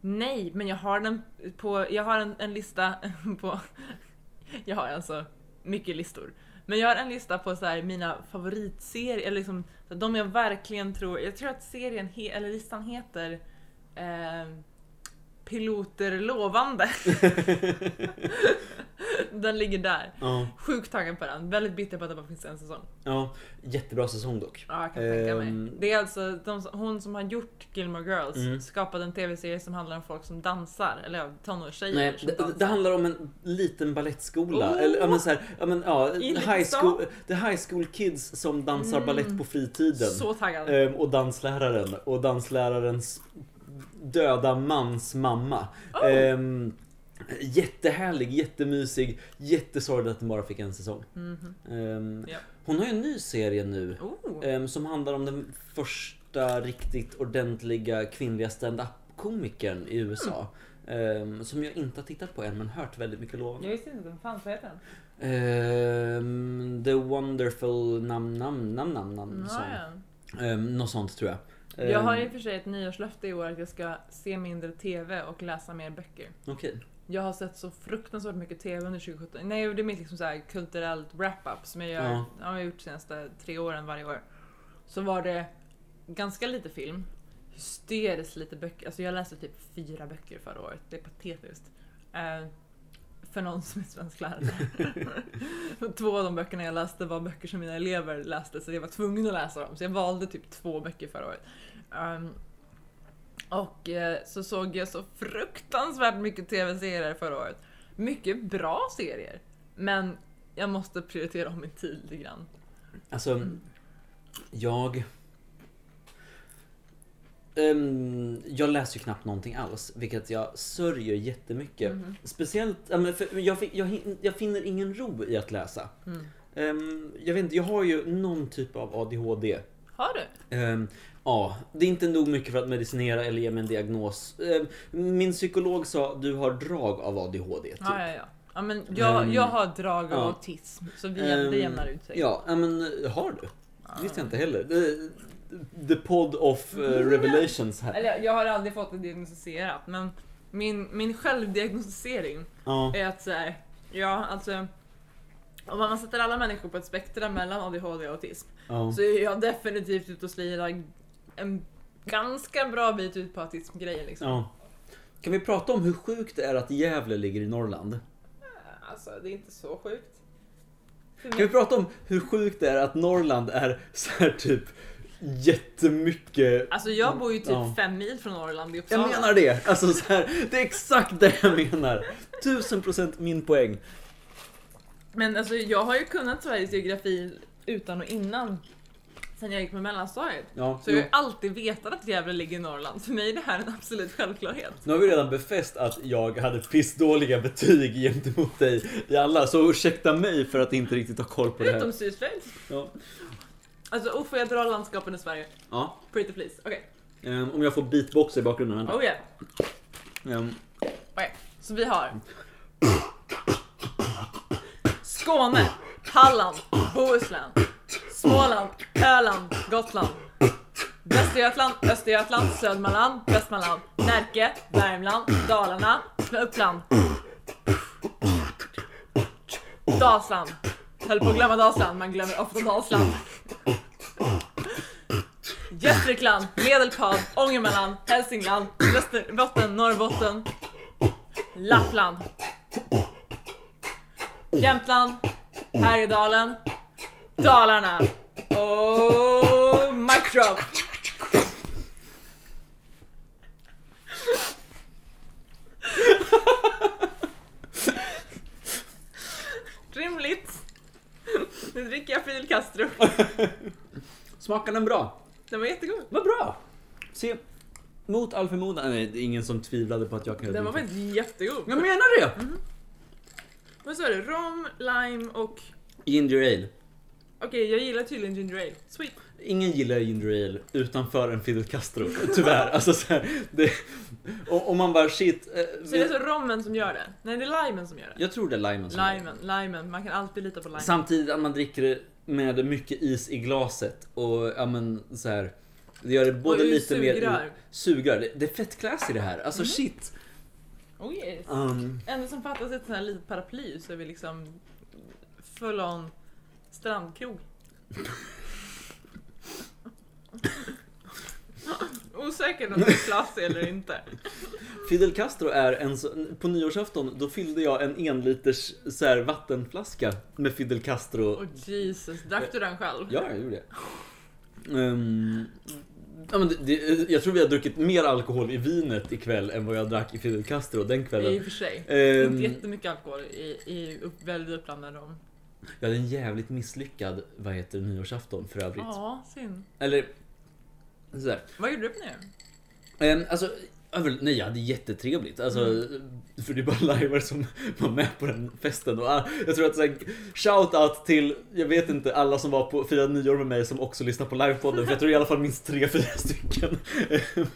Speaker 2: Nej, men jag har den på, jag har en, en lista på, jag har alltså mycket listor. Men jag har en lista på så här, mina favoritserier, eller liksom de jag verkligen tror, jag tror att serien, he, eller listan heter eh, Piloter lovande. den ligger där.
Speaker 1: Ja.
Speaker 2: Sjukt taggad på den, väldigt bitter på att det bara finns en säsong.
Speaker 1: ja. Jättebra säsong dock.
Speaker 2: Ja, jag kan tänka mig.
Speaker 1: Ehm.
Speaker 2: Det är alltså de, hon som har gjort Gilmore Girls
Speaker 1: Mm.
Speaker 2: skapade en tv-serie som handlar om folk som dansar, eller tonårstjejer
Speaker 1: Nej,
Speaker 2: som
Speaker 1: det,
Speaker 2: dansar.
Speaker 1: det handlar om en liten ballettskola.
Speaker 2: Oh!
Speaker 1: Eller, ja, men så här, ja, men, ja, high school, the high school kids som dansar
Speaker 2: Mm.
Speaker 1: ballett på fritiden.
Speaker 2: Så taggad.
Speaker 1: Ehm, och dansläraren. Och danslärarens döda mans mamma.
Speaker 2: Oh.
Speaker 1: Ehm, jättehärlig, jättemysig. Jättesorgligt att den bara fick en säsong.
Speaker 2: Mhm.
Speaker 1: Ehm,
Speaker 2: Ja.
Speaker 1: Hon har ju en ny serie nu.
Speaker 2: Oh.
Speaker 1: ehm, som handlar om den första riktigt ordentliga kvinnliga stand-up-komikern i USA. Ehm, som jag inte har tittat på än men hört väldigt mycket lovande.
Speaker 2: Jag visste inte den fanns, vad heter den?
Speaker 1: Ehm, the wonderful nam nam nam nam nam.
Speaker 2: Mm,
Speaker 1: sån.
Speaker 2: ja.
Speaker 1: Ehm, något sånt tror jag.
Speaker 2: Jag har i och för sig ett nyårslöfte i år att jag ska se mindre TV och läsa mer böcker.
Speaker 1: Okej.
Speaker 2: Jag har sett så fruktansvärt mycket TV under 2017. Nej, det är mitt liksom så här kulturellt wrap-up som jag gör,
Speaker 1: Ja.
Speaker 2: ja. jag har gjort de senaste tre åren varje år. Så var det ganska lite film, hysteriskt lite böcker. Alltså jag läste typ fyra böcker förra året. Det är patetiskt. Eh, för någon som är svensklärare. två av de böckerna jag läste var böcker som mina elever läste så jag var tvungen att läsa dem. Så jag valde typ två böcker förra året. Ehm, och eh, så såg jag så fruktansvärt mycket tv-serier förra året. Mycket bra serier. Men jag måste prioritera om min tid lite grann.
Speaker 1: Alltså, jag... Ehm, jag läser ju knappt någonting alls, vilket jag sörjer jättemycket.
Speaker 2: Mhm.
Speaker 1: Speciellt, ja, för jag, jag, jag finner ingen ro i att läsa.
Speaker 2: Mm.
Speaker 1: Ehm, jag vet inte, jag har ju någon typ av ADHD.
Speaker 2: Har du?
Speaker 1: Ehm, ja, det är inte nog mycket för att medicinera eller ge mig en diagnos. Ehm, min psykolog sa du har drag av ADHD. Typ.
Speaker 2: Ja, ja, ja. ja men jag,
Speaker 1: Ehm,
Speaker 2: jag har drag av
Speaker 1: ja.
Speaker 2: autism, så vi,
Speaker 1: Ehm,
Speaker 2: det jämnar ut sig.
Speaker 1: Ja, men har du? Det visste jag inte heller. The, the pod of eh, revelations här.
Speaker 2: Eller jag har aldrig fått det diagnostiserat, men min, min självdiagnostisering
Speaker 1: Ja.
Speaker 2: är att så här, ja alltså om man sätter alla människor på ett spektra mellan ADHD och autism
Speaker 1: Ja.
Speaker 2: så är jag definitivt ute och slirar en ganska bra bit ut på autismgrejen liksom.
Speaker 1: ja. Kan vi prata om hur sjukt det är att Gävle ligger i Norrland?
Speaker 2: Alltså det är inte så sjukt. För
Speaker 1: Kan vi prata om hur sjukt det är att Norrland är så här typ jättemycket...
Speaker 2: Alltså jag bor ju typ
Speaker 1: Ja.
Speaker 2: fem mil från Norrland i Uppsala.
Speaker 1: Jag menar det! Alltså så här, det är exakt det jag menar. Tusen procent min poäng.
Speaker 2: Men alltså jag har ju kunnat Sveriges geografi utan och innan. Sen jag gick på mellanstadiet.
Speaker 1: Ja,
Speaker 2: Så
Speaker 1: jo.
Speaker 2: jag har alltid vetat att Gävle ligger i Norrland. För mig är det här en absolut självklarhet.
Speaker 1: Nu har vi redan befäst att jag hade pissdåliga betyg gentemot dig i alla, så ursäkta mig för att inte riktigt ha koll på det
Speaker 2: Utom
Speaker 1: här.
Speaker 2: Sydsvenskt.
Speaker 1: Ja.
Speaker 2: Alltså oh, får jag dra landskapen i Sverige?
Speaker 1: ja.
Speaker 2: Pretty please. Okej.
Speaker 1: Ehm, om jag får beatbox i bakgrunden. vänta.
Speaker 2: Oh yeah.
Speaker 1: Ehm,
Speaker 2: Okej. Så vi har Skåne, Halland, Bohuslän, Småland, Öland, Gotland. Västergötland, Östergötland, Södermanland, Västmanland, Närke, Värmland, Dalarna, Uppland. Dalsland. Höll på att glömma Dalsland, man glömmer ofta Dalsland. Gästrikland, Medelpad, Ångermanland, Hälsingland, Västerbotten, Norrbotten, Lappland. Jämtland, Härjedalen, Dalarna och mic drop. Rimligt. Nu dricker jag Fidel Castro.
Speaker 1: Smakar den bra?
Speaker 2: Den var jättegod.
Speaker 1: Vad bra! Se, mot all förmodan, nej det är ingen som tvivlade på att jag kan
Speaker 2: Den var faktiskt jättegod.
Speaker 1: Jag menar det! Mm.
Speaker 2: Vad sa du? Rom, lime och...
Speaker 1: Ginger ale.
Speaker 2: Okej, jag gillar tydligen ginger ale. Sweet.
Speaker 1: Ingen gillar ginger ale utanför en Fidel Castro, tyvärr. Alltså så här, det, och, och man bara shit. eh,
Speaker 2: Så det är så rommen som gör det? Nej, det är limen som gör det.
Speaker 1: Jag tror det är limen som gör det.
Speaker 2: Limen, limen. Man kan alltid lita på limen.
Speaker 1: Samtidigt att man dricker det med mycket is i glaset och ja men så här. Det gör det både
Speaker 2: och
Speaker 1: lite mer
Speaker 2: sugrar.
Speaker 1: sugrör. Det, det är fett classy det här. Alltså shit.
Speaker 2: Oh yes.
Speaker 1: Um,
Speaker 2: Enda som fattas är ett sånt här litet paraply så är vi liksom full on strandkrog. Osäker om det är klass eller inte.
Speaker 1: Fidel Castro är en så, på nyårsafton då fyllde jag en enliters så här, vattenflaska med Fidel Castro.
Speaker 2: Oh Jesus, drack du den själv?
Speaker 1: Ja, jag gjorde det. Um, ja, men det, det, jag tror vi har druckit mer alkohol i vinet ikväll än vad jag drack i Fidel Castro den
Speaker 2: I och
Speaker 1: kvällen.
Speaker 2: för sig.
Speaker 1: Ehm,
Speaker 2: Inte jättemycket alkohol i, i upp, väldigt uppblandad rom.
Speaker 1: Jag hade en jävligt misslyckad, vad heter det, nyårsafton för övrigt.
Speaker 2: Ja, synd.
Speaker 1: Eller, sådär.
Speaker 2: Vad gjorde du på nu?
Speaker 1: Um, alltså, nej jag hade jättetrevligt. Alltså, För det är bara lajvare som var med på den festen. Och ah, jag tror att så här, shout out till, jag vet inte, alla som var på firade nyår med mig som också lyssnar på livepodden. För jag tror i alla fall minst tre, fyra stycken.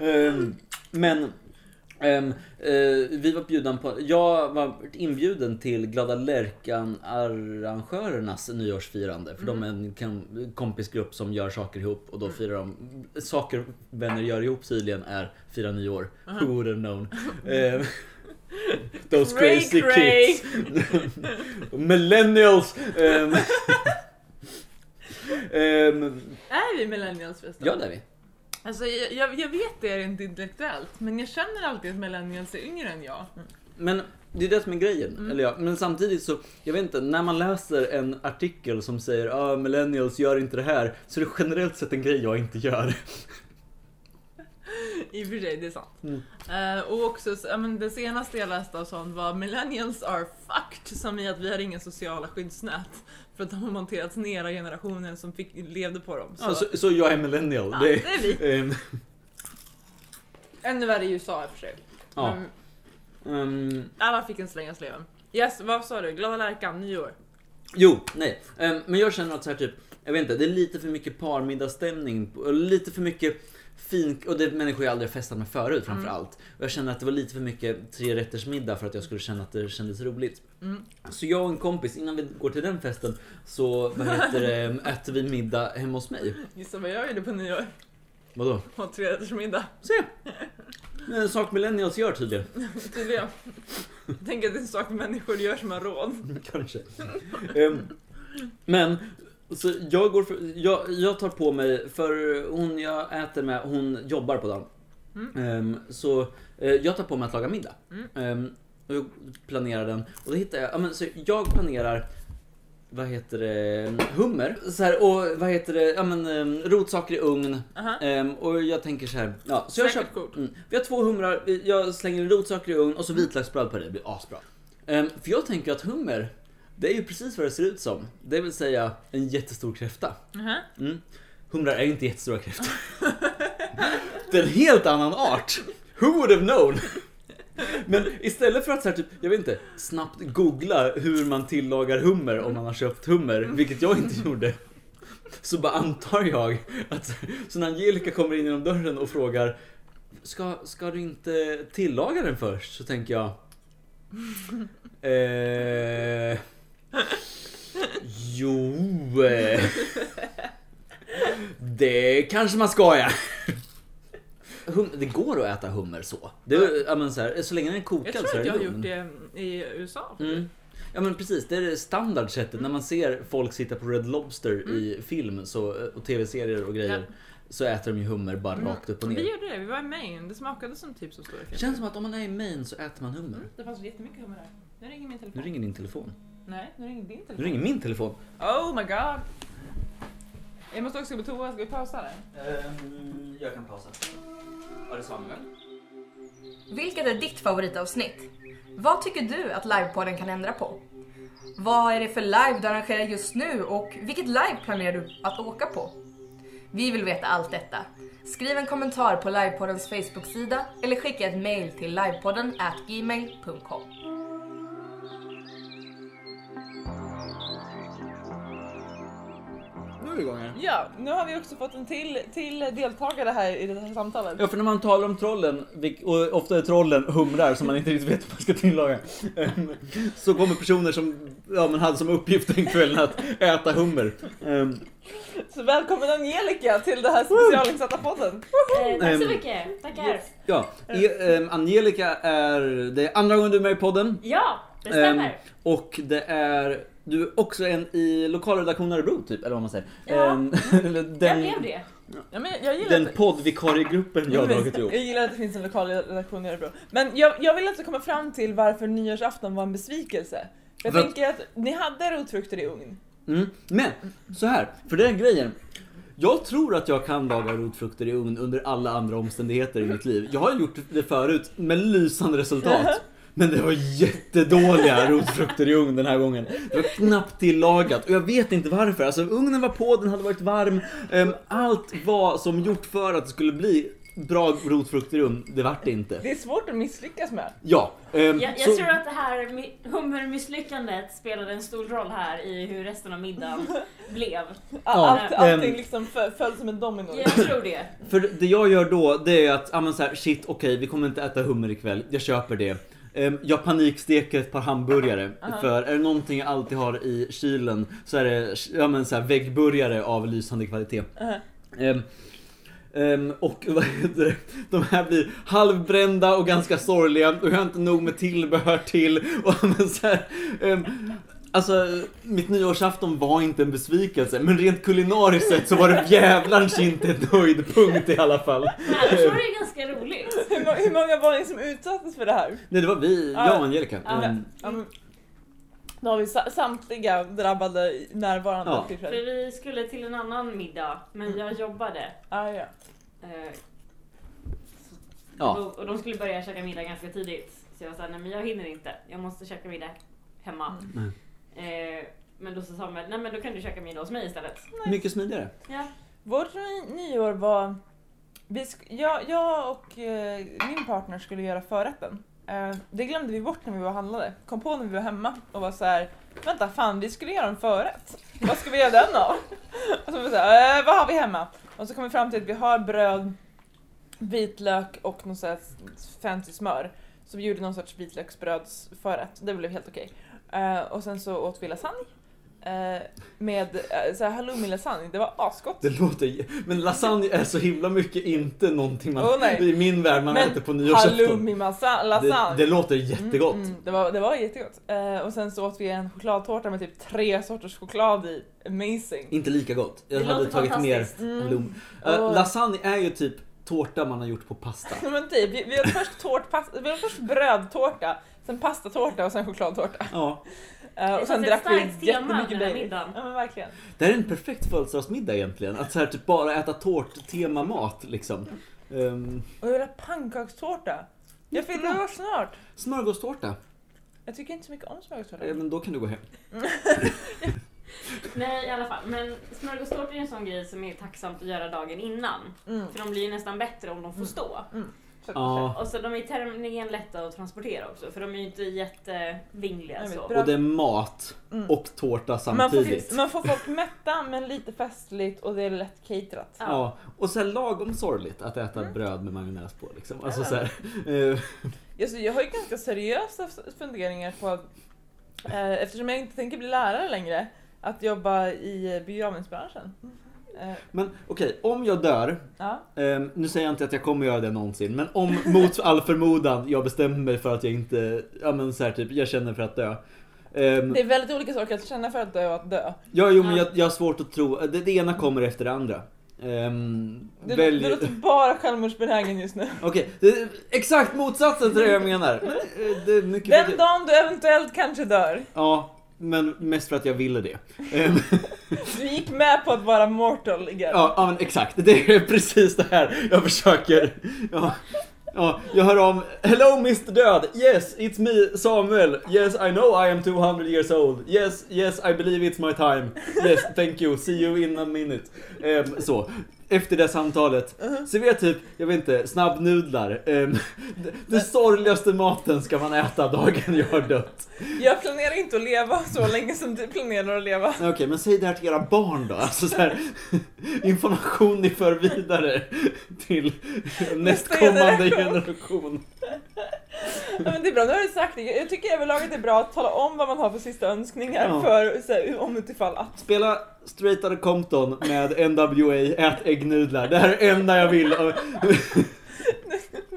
Speaker 1: Ehm, men ehm, eh, vi var bjudna på, jag var inbjuden till Glada Lärkan arrangörernas nyårsfirande. För de är en kam- kompisgrupp som gör saker ihop och då firar de, saker vänner gör ihop tydligen är fira nyår. Who would have known? Ehm, those
Speaker 2: Cray,
Speaker 1: crazy
Speaker 2: cray.
Speaker 1: kids. Millennials! Ehm, ehm,
Speaker 2: Är vi millennials förresten?
Speaker 1: ja det är vi.
Speaker 2: Alltså, jag, jag, vet det rent intellektuellt, men jag känner alltid att millennials är yngre än jag.
Speaker 1: Men det är det som är grejen.
Speaker 2: Mm.
Speaker 1: Eller ja, men samtidigt så, jag vet inte, när man läser en artikel som säger ah, millennials gör inte det här, så är det generellt sett en grej jag inte gör.
Speaker 2: I och för sig, det är sant.
Speaker 1: Mm.
Speaker 2: Eh, och också, så- ja, men det senaste jag läste av sånt var millennials are fucked, som i att vi har inga sociala skyddsnät. För att de har monterats ner av generationen som fick, levde på dem. Så,
Speaker 1: Så, så, så jag är millennial.
Speaker 2: ja,
Speaker 1: det,
Speaker 2: det är vi.
Speaker 1: ehm,
Speaker 2: Ännu värre i USA i och för sig.
Speaker 1: Ja.
Speaker 2: Men
Speaker 1: ehm,
Speaker 2: alla fick en släng av sleven. Yes, vad sa du? Glada lärkan, nyår?
Speaker 1: jo, nej. Ehm, men jag känner att så här typ, jag vet inte, det är lite för mycket parmiddagsstämning. och Lite för mycket fin, och det är människor jag aldrig festat med förut framför allt. Och jag känner att det var lite för mycket tre rätters middag för att jag skulle känna att det kändes roligt.
Speaker 2: Mm.
Speaker 1: Så jag och en kompis, innan vi går till den festen, så vad heter det, äter vi middag hemma hos mig.
Speaker 2: Gissa vad jag gjorde på nyår?
Speaker 1: Vadå?
Speaker 2: Åt trerättersmiddag.
Speaker 1: Se! Det är en sak millennials gör tydligen.
Speaker 2: Tydligen. Tänk att det är en sak människor gör som har råd.
Speaker 1: Kanske. Ehm, men, så jag går för, jag, jag tar på mig, för hon jag äter med, hon jobbar på dagen.
Speaker 2: Mm.
Speaker 1: Ehm, så eh, jag tar på mig att laga middag.
Speaker 2: Mm.
Speaker 1: Ehm, och jag planerar den. Och då hittar jag, ja, men, så jag planerar vad heter det, hummer. Så här, och vad heter det, ja men um, rotsaker i ugn.
Speaker 2: Aha.
Speaker 1: Ehm, och jag tänker så här, ja, så jag köper, mm, vi har två humrar, jag slänger rotsaker i ugn och så vitlöksbröd på det, det blir asbra. Ehm, för jag tänker att hummer, det är ju precis vad det ser ut som. Det vill säga en jättestor kräfta.
Speaker 2: Aha.
Speaker 1: Mm. Humrar är ju inte jättestora kräftor. det är en helt annan art. Who would have known? Men istället för att så här, typ, jag vet inte, snabbt googla hur man tillagar hummer om man har köpt hummer, vilket jag inte gjorde. Så bara antar jag att, så när Angelica kommer in genom dörren och frågar Ska, ska du inte tillaga den först? Så tänker jag eh, Jo eh, Det kanske man ska ja. Hum, det går att äta hummer så. Det, är- ja, men så, här, så länge den är kokad
Speaker 2: Jag
Speaker 1: så
Speaker 2: tror
Speaker 1: är
Speaker 2: att
Speaker 1: det
Speaker 2: jag har gjort det i USA.
Speaker 1: Mm. Ja men precis, det är det standardsättet. När man ser folk sitta på Red Lobster i film så, och tv-serier och grejer.
Speaker 2: Ja.
Speaker 1: Så äter de ju hummer bara
Speaker 2: Mm.
Speaker 1: rakt upp och
Speaker 2: Vi
Speaker 1: ner.
Speaker 2: gjorde det, vi var i Maine. Det smakade som typ så stora
Speaker 1: Det känns som att om man är i Maine så äter man hummer.
Speaker 2: Mm, det fanns jättemycket hummer där. Nu ringer min telefon.
Speaker 1: Nu ringer din telefon.
Speaker 2: Nej, nu ringer din telefon.
Speaker 1: Nu ringer min telefon.
Speaker 2: Oh my god! Jag måste också gå på toa, ska vi pausa där?
Speaker 1: Ehm, jag kan pausa. Var det Samuel?
Speaker 4: Vilket är ditt favoritavsnitt? Vad tycker du att livepodden kan ändra på? Vad är det för live du arrangerar just nu och vilket live planerar du att åka på? Vi vill veta allt detta. Skriv en kommentar på Livepoddens Facebook-sida eller skicka ett mail till livepodden gmail.com.
Speaker 1: Här.
Speaker 2: Ja, nu har vi också fått en till, till deltagare här i det här samtalet.
Speaker 1: Ja, för när man talar om trollen, och ofta är trollen humrar som man inte riktigt vet hur man ska tillaga. ehm, Så kommer personer som ja, men hade som uppgift den kvällen att äta hummer. Ehm,
Speaker 2: Så välkommen Angelica till det här specialinsatta podden.
Speaker 5: Eh, tack
Speaker 1: Ehm,
Speaker 5: så mycket, tackar.
Speaker 1: Ja, e, ehm, Angelica är, det är andra gången du är med i podden.
Speaker 5: Ja, det stämmer.
Speaker 1: Ehm, och det är, du är också en i lokalredaktionen Örebro typ, eller vad man säger.
Speaker 5: Ja.
Speaker 1: Ehm, eller
Speaker 5: jag
Speaker 1: den,
Speaker 5: blev det.
Speaker 2: Ja, men jag gillar
Speaker 1: den
Speaker 2: att-
Speaker 1: poddvikariegruppen jag har dragit ihop.
Speaker 2: Jag gillar att det finns en lokal redaktion i Örebro. Men jag, jag vill alltså komma fram till varför nyårsafton var en besvikelse. Jag
Speaker 1: För att-
Speaker 2: tänker att ni hade rotfrukter i ugn.
Speaker 1: Mm. Men, så här, för den grejen. Jag tror att jag kan laga rotfrukter i ugn under alla andra omständigheter i mitt liv. Jag har gjort det förut med lysande resultat. Men det var jättedåliga rotfrukter i ugn den här gången. Det var knappt tillagat och jag vet inte varför. Alltså ugnen var på, den hade varit varm. Ehm, Allt var som gjort för att det skulle bli bra rotfrukter i ugn. Det vart det inte.
Speaker 2: Det är svårt att misslyckas med.
Speaker 1: Ja. ehm,
Speaker 5: Jag, jag
Speaker 1: så-
Speaker 5: tror att det här mi- hummermisslyckandet spelade en stor roll här i hur resten av middagen blev.
Speaker 1: Ja,
Speaker 2: allt, allting
Speaker 1: ehm.
Speaker 2: liksom föll, som en domino.
Speaker 5: Jag tror det.
Speaker 1: För det jag gör då, det är att, ja men så här, shit okej vi kommer inte äta hummer ikväll, jag köper det. Ehm, Jag paniksteker ett par hamburgare, för är det någonting jag alltid har i kylen så är det ja, men så här, väggburgare av lysande kvalitet.
Speaker 2: Uh-huh.
Speaker 1: Ehm, ehm, och vad heter det? De här blir halvbrända och ganska sorgliga och jag har inte nog med tillbehör till. Och, men så här, ehm, Alltså, mitt nyårsafton var inte en besvikelse, men rent kulinariskt sett så var det jävlarns inte en höjdpunkt i alla fall.
Speaker 5: Annars var det ganska roligt.
Speaker 2: Hur, må- hur många var ni som utsattes för det här?
Speaker 1: Nej, det var vi,
Speaker 2: Ja.
Speaker 1: jag och Angelica.
Speaker 5: Ja.
Speaker 2: Ja, men, då har vi sa- samtliga drabbade närvarande
Speaker 1: Ja.
Speaker 2: tillfällen.
Speaker 5: För vi skulle till en annan middag, men jag jobbade.
Speaker 2: Ah, ja.
Speaker 5: Eh,
Speaker 1: Ja.
Speaker 5: och, och de skulle börja käka middag ganska tidigt. Så jag sa, nej men jag hinner inte. Jag måste käka middag hemma.
Speaker 1: Mm.
Speaker 5: Eh, men då sa Samuel, nej men då kan du käka middag hos mig istället.
Speaker 1: Mycket smidigare.
Speaker 5: Ja.
Speaker 2: Vårt ny- nyår var... Vi sk- jag, jag och eh, min partner skulle göra förrätten. Eh, det glömde vi bort när vi var handlade. Kom på när vi var hemma och var så här. Vänta fan, vi skulle göra en förrätt. Vad ska vi göra den av? Och så var vi så här, eh, vad har vi hemma? Och så kom vi fram till att vi har bröd, vitlök och något så här fancy smör. Så vi gjorde någon sorts vitlöksbrödsförrätt. Det blev helt okej. Eh, och sen så åt vi lasagne. Eh, med uh, så här halloumi lasagne. Det var asgott.
Speaker 1: Det låter... Men lasagne är så himla mycket inte någonting man...
Speaker 2: Nej.
Speaker 1: I min värld man
Speaker 2: Men
Speaker 1: äter på nyårsafton.
Speaker 2: Halloumi massa,
Speaker 1: Det, det låter jättegott.
Speaker 2: Mm, mm, det, var, det var jättegott. Eh, och sen så åt vi en chokladtårta med typ tre sorters choklad i. Amazing.
Speaker 1: Inte lika gott. Jag
Speaker 5: Det
Speaker 1: hade tagit mer.
Speaker 2: Mm.
Speaker 1: halloumi. Eh,
Speaker 2: Och-
Speaker 1: lasagne är ju typ tårta man har gjort på pasta.
Speaker 2: Men typ, vi, vi åt först tårtpasta, vi åt först brödtårta, sen pastatårta och sen chokladtårta.
Speaker 1: Ja.
Speaker 2: Eh, och sen drack vi jättemycket Baileys. Ja men verkligen.
Speaker 1: Det här är en perfekt födelsedagsmiddag egentligen. Att så här, typ bara äta tårttema-mat liksom. Um,
Speaker 2: Och jag vill ha pannkakstårta. Jag fyller år snart.
Speaker 1: smörgåstårta.
Speaker 2: Jag tycker inte så mycket om smörgåstårta.
Speaker 1: Eh, men då kan du gå hem.
Speaker 5: Nej i alla fall, men smörgåstårta är en sån grej som är tacksamt att göra dagen innan.
Speaker 2: Mm.
Speaker 5: För de blir ju nästan bättre om de får stå.
Speaker 1: Ja.
Speaker 5: Och så de är tämligen lätta att transportera också för de är ju inte jättevingliga så.
Speaker 1: Och det är mat
Speaker 2: Mm.
Speaker 1: och tårta
Speaker 2: Man
Speaker 1: samtidigt.
Speaker 2: får, man får folk mätta men lite festligt och det är lätt caterat.
Speaker 5: Ja.
Speaker 1: Ja, och så här lagom sorgligt att äta
Speaker 2: Mm.
Speaker 1: bröd med majonnäs på liksom. Alltså
Speaker 2: Ja.
Speaker 1: så här, eh,
Speaker 2: jag har ju ganska seriösa funderingar på att eh, eftersom jag inte tänker bli lärare längre att jobba i begravningsbranschen. Eh,
Speaker 1: Men okej, om jag dör,
Speaker 2: ja.
Speaker 1: ehm, nu säger jag inte att jag kommer göra det någonsin, men om mot all förmodan jag bestämmer mig för att jag inte, ja men så här typ, jag känner för att dö. Ehm,
Speaker 2: Det är väldigt olika saker att känna för att dö och att dö.
Speaker 1: ja, jo men
Speaker 5: Ja.
Speaker 1: jag, jag har svårt att tro, det, det ena kommer efter det andra. Um,
Speaker 2: Du,
Speaker 1: välj...
Speaker 2: du låter bara självmordsbenägen just nu.
Speaker 1: Okej, är exakt motsatsen till det jag menar. Men, eh, det
Speaker 2: Den dagen du eventuellt kanske dör.
Speaker 1: Ja, men mest för att jag ville det. Ehm,
Speaker 2: Du gick med på att vara mortal again.
Speaker 1: Ja, ja men exakt. Det är precis det här jag försöker. Ja, ja, jag hör om Hello Mr Död. Yes, it's me Samuel. Yes, I know I am 200 years old. Yes, yes, I believe it's my time. Yes, thank you. See you in a minute. Ehm, så. Efter det samtalet. Servera typ, jag vet inte, snabbnudlar. Um, den sorgligaste maten ska man äta dagen jag har dött.
Speaker 2: Jag planerar inte att leva så länge som du planerar att leva.
Speaker 1: Okej, men säg det här till era barn då. Alltså så här, information ni för vidare till nästkommande generation.
Speaker 2: Ja, men det är bra, nu har du sagt det. Jag tycker överlag att det är bra att tala om vad man har för sista önskningar
Speaker 1: Ja.
Speaker 2: för så här, om utifall att.
Speaker 1: Spela Straight Outta Compton med NWA, ät äggnudlar. Det här är det enda jag vill.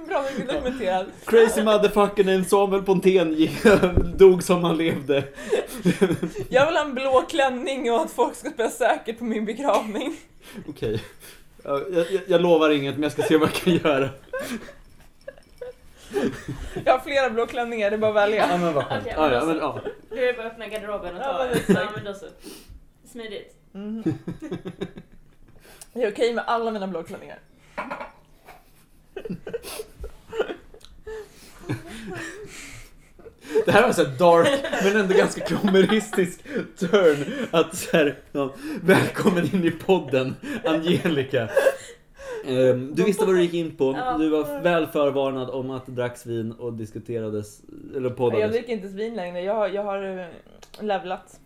Speaker 2: Bra mycket dokumenterat.
Speaker 1: Crazy motherfucker named Samuel Pontén dog som han levde.
Speaker 2: Jag vill ha en blå klänning och att folk ska spela säkert på min begravning.
Speaker 1: Okej. Ja, Jag, jag, jag lovar inget men jag ska se vad jag kan göra.
Speaker 2: Jag har flera blå klänningar, det är bara att välja.
Speaker 1: Ja men vad skönt.
Speaker 5: Okej,
Speaker 1: Ja, ja, men, ja.
Speaker 5: Du är bara att öppna garderoben och
Speaker 2: Ja,
Speaker 5: ta
Speaker 2: men
Speaker 5: ja, men då så. Smidigt.
Speaker 2: Mhm. Jag är okej med alla mina blå klänningar.
Speaker 1: Det här var så här dark men ändå ganska humoristisk turn. Att så här, ja, välkommen in i podden Angelica. Ehm, du visste vad du gick in på. Du var väl förvarnad om att det dracks vin och diskuterades, eller
Speaker 2: Jag
Speaker 1: poddades.
Speaker 2: dricker inte svin längre, jag har, jag har eh, levlat.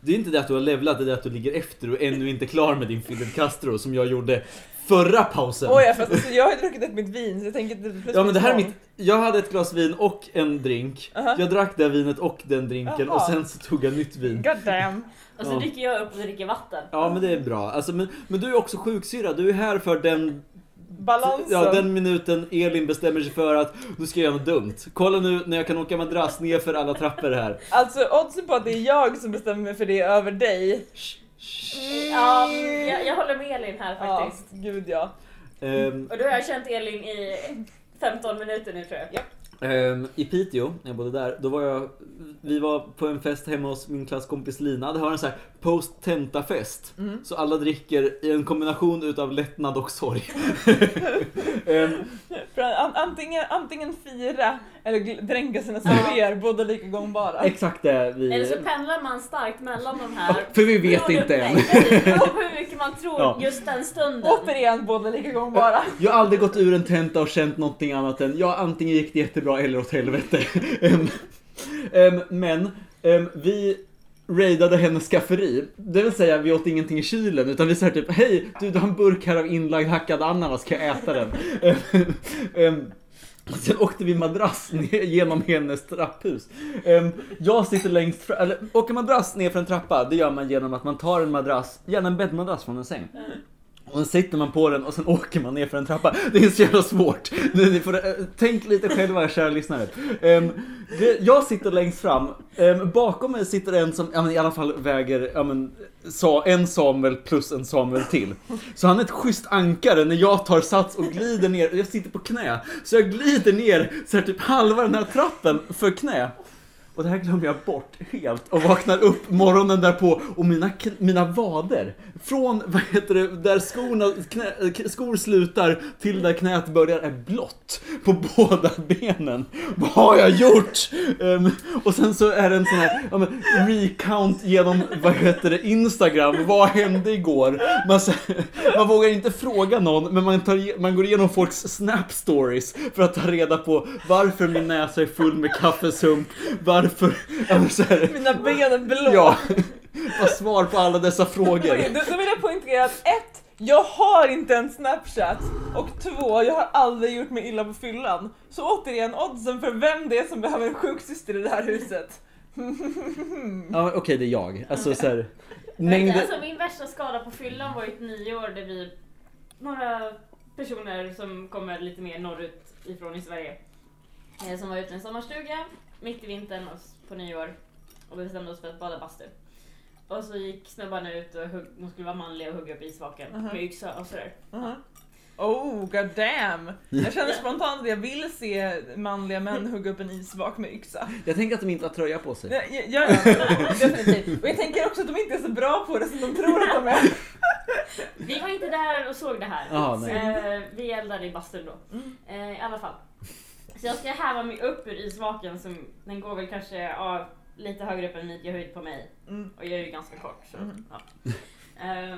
Speaker 1: Det är inte det att du har levlat, det är det att du ligger efter och ännu inte klar med din Fidel Castro som jag gjorde förra pausen.
Speaker 2: Oj, ja, fast alltså, jag har ju druckit upp mitt vin så jag tänker inte
Speaker 1: Ja men det här är mitt, jag hade ett glas vin och en drink.
Speaker 2: Aha.
Speaker 1: Jag drack det vinet och den drinken
Speaker 2: Jaha.
Speaker 1: och sen så tog jag nytt vin.
Speaker 2: God damn.
Speaker 5: Och så
Speaker 1: Ja.
Speaker 5: dricker jag upp och dricker vatten.
Speaker 1: Ja men det är bra. Alltså, men, men du är också sjuksyra, du är här för den,
Speaker 2: Balansen.
Speaker 1: ja, den minuten Elin bestämmer sig för att du ska göra något dumt. Kolla nu när jag kan åka madrass ner för alla trappor här.
Speaker 2: Alltså oddsen på att det är jag som bestämmer mig för det över dig.
Speaker 5: Ja, jag, jag håller med Elin här
Speaker 2: Ja,
Speaker 5: faktiskt.
Speaker 2: gud ja.
Speaker 1: Ehm,
Speaker 5: Och då har jag känt Elin i 15 minuter nu tror jag.
Speaker 1: ehm, I Piteå, när jag bodde där, då var jag, vi var på en fest hemma hos min klasskompis Lina. Det har en sån här post-tenta-fest.
Speaker 2: Mm.
Speaker 1: Så alla dricker i en kombination utav lättnad och sorg.
Speaker 2: För an, antingen, antingen fira eller dränka sina sorger, båda lika gångbara.
Speaker 1: exakt det vi...
Speaker 5: Eller så pendlar man starkt mellan de här.
Speaker 1: För vi vet inte än.
Speaker 5: På hur mycket man tror
Speaker 1: Ja.
Speaker 5: just den stunden.
Speaker 2: Återigen, båda lika gångbara.
Speaker 1: Jag har aldrig gått ur en tenta och känt någonting annat än ja, antingen gick det jättebra eller åt helvete. Em, men em, vi raidade hennes skafferi. Det vill säga, vi åt ingenting i kylen utan vi sa typ hej, du, du har en burk här av inlagd hackad ananas, ska jag äta den? Ehm, ehm, sen åkte vi madrass ner genom hennes trapphus. Ehm, jag sitter längst fram, eller åker madrass ner för en trappa, det gör man genom att man tar en madrass, gärna en bäddmadrass från en säng. Och sen sitter man på den och sen åker man ner för en trappa. Det är så jävla svårt. Ni ni får, äh, tänk lite själva kära lyssnare. Em, det, jag sitter längst fram. Em, bakom mig sitter en som ja, men i alla fall väger ja, men, sa, en Samuel plus en Samuel till. Så han är ett schysst ankare när jag tar sats och glider ner. Jag sitter på knä. Så jag glider ner så här, typ halva den här trappen för knä. Och det här glömmer jag bort helt och vaknar upp morgonen därpå och mina, mina vader från, vad heter det, där skorna, knä, skor slutar till där knät börjar är blått på båda benen. Vad har jag gjort? Um, och sen så är det en sån här ja, men, recount genom, vad heter det, Instagram. Vad hände igår? Man, så, man vågar inte fråga någon men man, tar, man går igenom folks snap stories för att ta reda på varför min näsa är full med kaffesump, varför, ja, men så här,
Speaker 2: Mina ben är blå.
Speaker 1: Ja, vad svar på alla dessa frågor.
Speaker 2: Okej, då, då vill jag poängtera att ett, jag har inte en snapchat och två, jag har aldrig gjort mig illa på fyllan. Så återigen, oddsen för vem det är som behöver en sjuksyster i det här huset.
Speaker 1: Ja, okej, det är jag. Alltså så här,
Speaker 5: Men,
Speaker 1: mängder...
Speaker 5: Alltså, min värsta skada på fyllan var ett nyår där vi, några personer som kommer lite mer norrut ifrån i Sverige, eh, som var ute i en sommarstuga mitt i vintern och på nyår och vi bestämde oss för att bada bastu. Och så gick snubbarna ut och hugg, de skulle vara manliga och hugga upp isvaken
Speaker 2: Mhm.
Speaker 5: med yxa och sådär.
Speaker 2: Mhm. Oh, god damn! Jag känner spontant att jag vill se manliga män hugga upp en isvak med yxa.
Speaker 1: Jag tänker att de inte har tröja på sig.
Speaker 2: Ja, ja, ja, definitivt. Och jag tänker också att de inte är så bra på det som de tror att de är.
Speaker 5: Vi var inte där och såg det här. Så,
Speaker 1: nej.
Speaker 5: eh, vi eldade i bastun då.
Speaker 2: Mm.
Speaker 5: Eh, I alla fall. Så jag ska häva mig upp ur isvaken som den går väl kanske ja, lite högre upp än midjehöjd på mig.
Speaker 2: Mm.
Speaker 5: Och jag är ju ganska kort så
Speaker 2: Mhm.
Speaker 5: ja. Eh,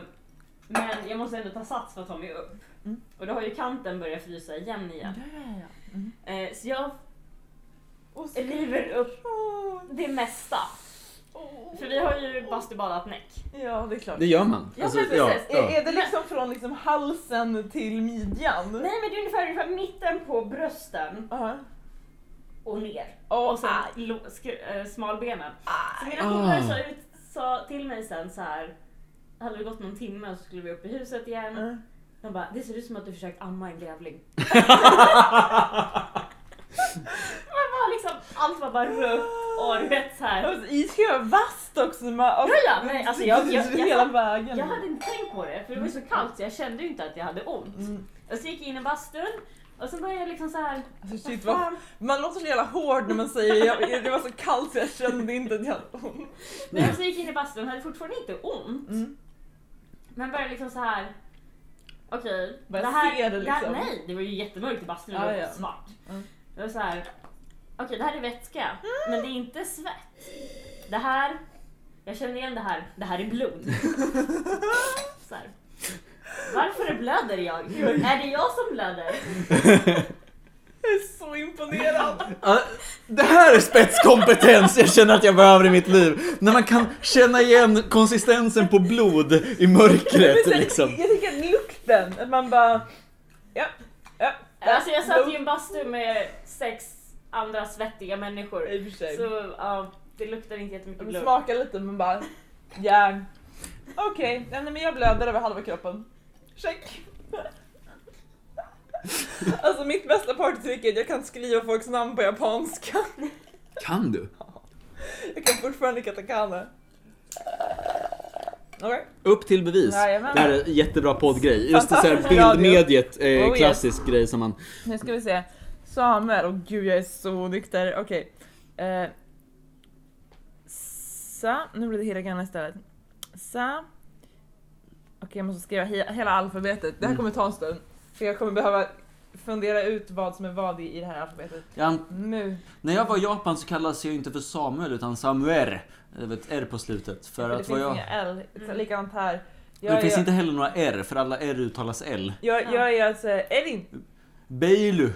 Speaker 5: Men jag måste ändå ta sats för att ta mig upp.
Speaker 2: Mm.
Speaker 5: Och då har ju kanten börjat frysa igen igen.
Speaker 2: Ja, ja. Mm.
Speaker 5: Eh, så jag river upp det mesta. För vi har ju bastubadat näck.
Speaker 2: Ja, det är klart.
Speaker 1: Det gör man.
Speaker 5: Ja,
Speaker 1: Alltså, ja,
Speaker 5: precis.
Speaker 2: Är,
Speaker 1: ja.
Speaker 2: är det liksom från liksom halsen till midjan?
Speaker 5: Nej men det är ungefär, ungefär mitten på brösten
Speaker 2: Ja.
Speaker 5: och ner.
Speaker 2: Åh,
Speaker 5: Och sen äh, smalbenen. Så mina
Speaker 1: Ah.
Speaker 5: polare sa, ut, sa till mig sen så här. Hade det gått någon timme så skulle vi upp i huset igen.
Speaker 2: Mm.
Speaker 5: De bara, det ser ut som att du försökt amma en grävling. Man var liksom, allt var bara rött och du vet så här.
Speaker 2: Alltså, I ska vara vasst också. Man, alltså,
Speaker 5: Ja, ja, nej, alltså, jag- jag- jag-
Speaker 2: hela vägen.
Speaker 5: Jag hade inte tänkt på det för det var så kallt så jag kände ju inte att jag hade ont.
Speaker 2: Mm.
Speaker 5: Och så gick jag in i bastun och så började jag liksom så här.
Speaker 2: Alltså, shit,
Speaker 5: vad
Speaker 2: man låter så jävla hård när man säger jag, det var så kallt så jag kände inte att jag hade ont.
Speaker 5: Men så gick jag in i bastun och hade fortfarande inte ont.
Speaker 2: Mm.
Speaker 5: Men började liksom så här. Okej,
Speaker 2: Börja
Speaker 5: det här,
Speaker 2: det
Speaker 5: det här,
Speaker 2: liksom.
Speaker 5: nej, det var ju jättemörkt i bastun, det
Speaker 2: Ja,
Speaker 5: var
Speaker 2: ja.
Speaker 5: svart.
Speaker 2: Mm.
Speaker 5: Det var så här. Okej, det här är vätska, men det är inte svett. Det här, jag känner igen det här, det här är blod. så här. Varför blöder jag? Är det jag som blöder?
Speaker 2: Jag är så imponerad.
Speaker 1: Ja, Det här är spetskompetens jag känner att jag behöver i mitt liv. När man kan känna igen konsistensen på blod i mörkret
Speaker 2: Men sen,
Speaker 1: liksom.
Speaker 2: Jag tycker att lukten, att man bara... Ja, ja.
Speaker 5: Alltså jag satt i en bastu med sex andra svettiga människor.
Speaker 2: I och för sig.
Speaker 5: Så ja, det luktar inte jättemycket blod.
Speaker 2: smakar lite men bara... Järn. Okej, nej, men jag blöder över halva kroppen. Check. Alltså mitt bästa partytrick är att jag kan skriva folks namn på japanska.
Speaker 1: Kan du?
Speaker 2: Jag kan fortfarande katakana. Okej.
Speaker 1: Upp till bevis.
Speaker 2: Jajamän.
Speaker 1: Det här är en jättebra poddgrej. Just det så här
Speaker 2: Fantastisk radio.
Speaker 1: bildmediet,
Speaker 2: Oh,
Speaker 1: eh,
Speaker 2: yes.
Speaker 1: klassisk grej som man...
Speaker 2: Nu ska vi se. Samuel, åh gud jag är så nykter. Okej. Eh, sa, nu blir det hela gamla istället. Sa. Okej jag måste skriva he hela alfabetet. Det här
Speaker 1: Mm.
Speaker 2: kommer ta en stund. För jag kommer behöva fundera ut vad som är vad i, det här alfabetet.
Speaker 1: Ja,
Speaker 2: Mu.
Speaker 1: när jag var i Japan så kallades jag inte för Samuel utan Samuel. Det var ett R på slutet. För
Speaker 2: det
Speaker 1: att
Speaker 2: finns
Speaker 1: vad jag...
Speaker 2: inga L.
Speaker 5: Mm.
Speaker 2: Likadant här.
Speaker 1: Men det
Speaker 2: Jag
Speaker 1: finns
Speaker 2: är,
Speaker 1: inte heller några R, för alla R uttalas L.
Speaker 2: jag, jag är alltså Elin.
Speaker 1: Beilu,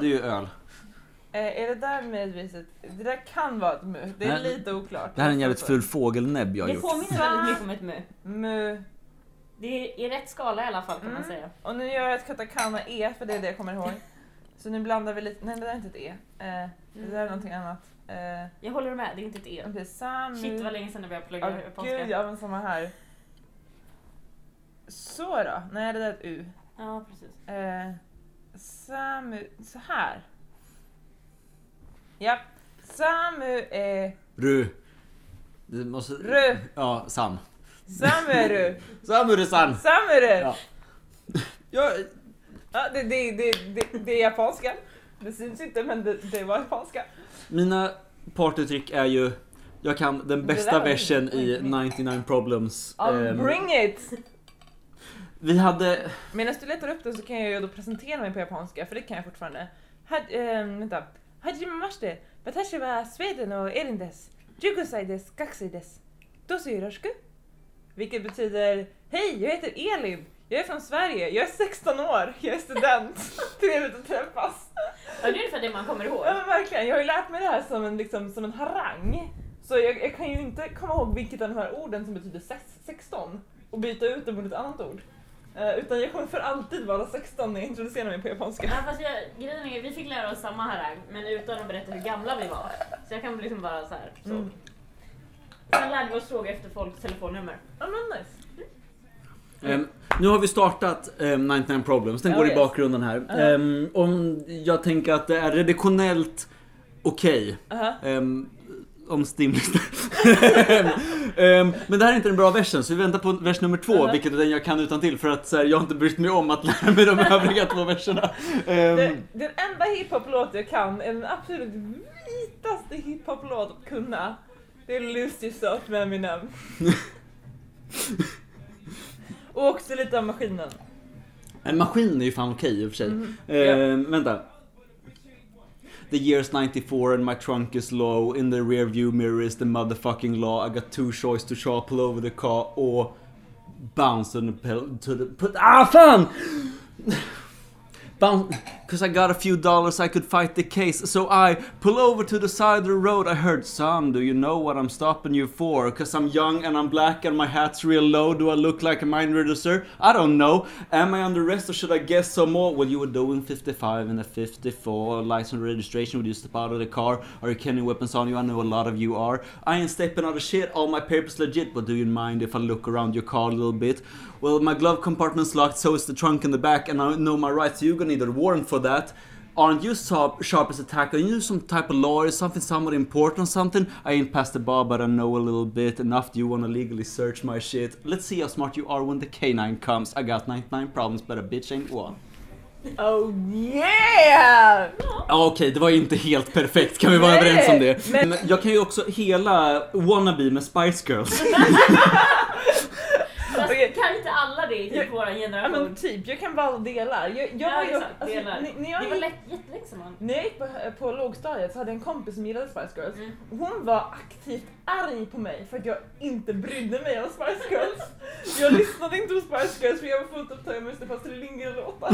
Speaker 1: det är ju öl.
Speaker 2: Eh, är det där ett... Det där kan vara ett mu. Det är
Speaker 1: Nej,
Speaker 2: lite oklart.
Speaker 1: Det här är en jävligt ful fågelnäbb jag har
Speaker 5: Det
Speaker 1: gjort.
Speaker 5: påminner väldigt mycket om ett mö.
Speaker 2: Mu.
Speaker 5: Det är i rätt skala i alla fall kan man
Speaker 2: Mm.
Speaker 5: säga.
Speaker 2: Och nu gör jag ett katakana E för det är det jag kommer ihåg. Så nu blandar vi lite, nej det där är inte ett E. Eh, det där är någonting annat. Eh,
Speaker 5: Jag håller med, det är inte ett E.
Speaker 2: okej, Samu.
Speaker 5: Shit vad länge sedan jag började plugga
Speaker 2: Åh,
Speaker 5: japanska.
Speaker 2: gud, ja men samma här. Så då? Nej det där är ett U.
Speaker 5: Ja, precis.
Speaker 2: Eh, Samu, så här. Ja. Samu är
Speaker 1: Ru. Det måste...
Speaker 2: Ru.
Speaker 1: Ja, Sam.
Speaker 2: Sameru.
Speaker 1: Samure-san!
Speaker 2: Sameru.
Speaker 1: Ja.
Speaker 2: Ja, ja det, det, det, det, det är japanska. Det syns inte men det, det var japanska.
Speaker 1: Mina partytrick är ju... Jag kan den bästa versen i
Speaker 2: min-
Speaker 1: 99 Problems.
Speaker 2: I'll
Speaker 1: Ehm,
Speaker 2: bring it!
Speaker 1: Vi hade...
Speaker 2: Medan du letar upp det så kan jag ju då presentera mig på japanska, för det kan jag fortfarande. Had, ähm, vänta. Hajimemashite. Watashi wa Sweden och Erin des. Jugosai des, gakusei des. Dosu yoroshiku. Vilket betyder Hej, jag heter Elin. Jag är från Sverige. Jag är 16 år. Jag är student. Trevligt att träffas.
Speaker 5: Ja, det är ungefär det man kommer ihåg.
Speaker 2: Ja men verkligen. Jag har ju lärt mig det här som en, liksom, som en harang. Så jag, jag kan ju inte komma ihåg vilket av de här orden som betyder sex- 16 och byta ut det mot ett annat ord. Eh, utan jag kommer för alltid vara 16 när jag introducerar mig på japanska.
Speaker 5: Ja, fast jag, grejen är, vi fick lära oss samma harang, men utan att berätta hur gamla vi var. Så jag kan liksom bara så här. Så.
Speaker 2: Mm.
Speaker 5: Sen lärde vi oss fråga efter folks telefonnummer.
Speaker 2: Ja men nice.
Speaker 1: ehm, nu har vi startat um, 99 Problems, den
Speaker 2: Oh,
Speaker 1: går i
Speaker 2: yes.
Speaker 1: bakgrunden här. Ehm, om jag tänker att det är redaktionellt okej.
Speaker 2: Aha.
Speaker 1: Um, om stimlistan. um, men det här är inte den bra versen så vi väntar på vers nummer två,
Speaker 2: Uh-huh.
Speaker 1: vilket är den jag kan utan till för att här, jag har inte brytt mig om att lära mig de övriga två verserna. Ehm,
Speaker 2: Det, den enda hiphop-låt jag kan är den absolut vitaste hiphop-låt att kunna. Det är Lose Yourself med Eminem. Och också lite av maskinen.
Speaker 1: en maskin är ju fan okej i och för sig.
Speaker 2: Mhm.
Speaker 1: Ehm, Vänta. The year's 94 and my trunk is low. In the rear view mirror is the motherfucking law. I got two choice to sharp pull over the car. or bounce on the pill to the put ah fan bounce because I got a few dollars I could fight the case. So I pull over to the side of the road. I heard son do you know what I'm stopping you for? Cause I'm young and I'm black and my hat's real low. Do I look like a mind reader sir? I don't know. Am I under arrest or should I guess some more? Well you were doing 55 and a 54 license registration would you step out of the car? Are you carrying weapons on you? I know a lot of you are. I ain't stepping out of shit. All my papers legit. But do you mind if I look around your car a little bit? Well, my glove compartment's locked, so is the trunk in the back, and I know my rights. You're gonna need a warrant for that. Aren't you sharp, sharp as a tack? Are you some type of lawyer? Something somewhat important or something? I ain't past the bar, but I know a little bit. Enough do you wanna legally search my shit? Let's see how smart you are when the canine comes. I got 99 problems, but a bitch ain't one.
Speaker 2: Oh yeah!
Speaker 1: Okej, det var inte helt perfekt. Kan vi vara
Speaker 2: Nej,
Speaker 1: överens om det?
Speaker 2: Men
Speaker 1: jag kan ju också hela Wannabe med Spice Girls.
Speaker 5: Fast
Speaker 2: Okej.
Speaker 5: Kan inte alla det i typ
Speaker 2: Jag-
Speaker 5: våran
Speaker 2: Ja
Speaker 5: generation?
Speaker 2: men typ, jag kan bara dela. Jag, jag
Speaker 5: Ja,
Speaker 2: var ju,
Speaker 5: exakt,
Speaker 2: alltså,
Speaker 5: delar.
Speaker 2: när- när jag
Speaker 5: det var lätt, som man.
Speaker 2: När jag gick på, på lågstadiet så hade jag en kompis som gillade Spice Girls.
Speaker 5: Mm.
Speaker 2: Hon var aktivt arg på mig för att jag inte brydde mig om Spice Girls. Jag lyssnade inte på Spice Girls för jag var fullt upptagen med Stefan Astrid Lindgren-låtar.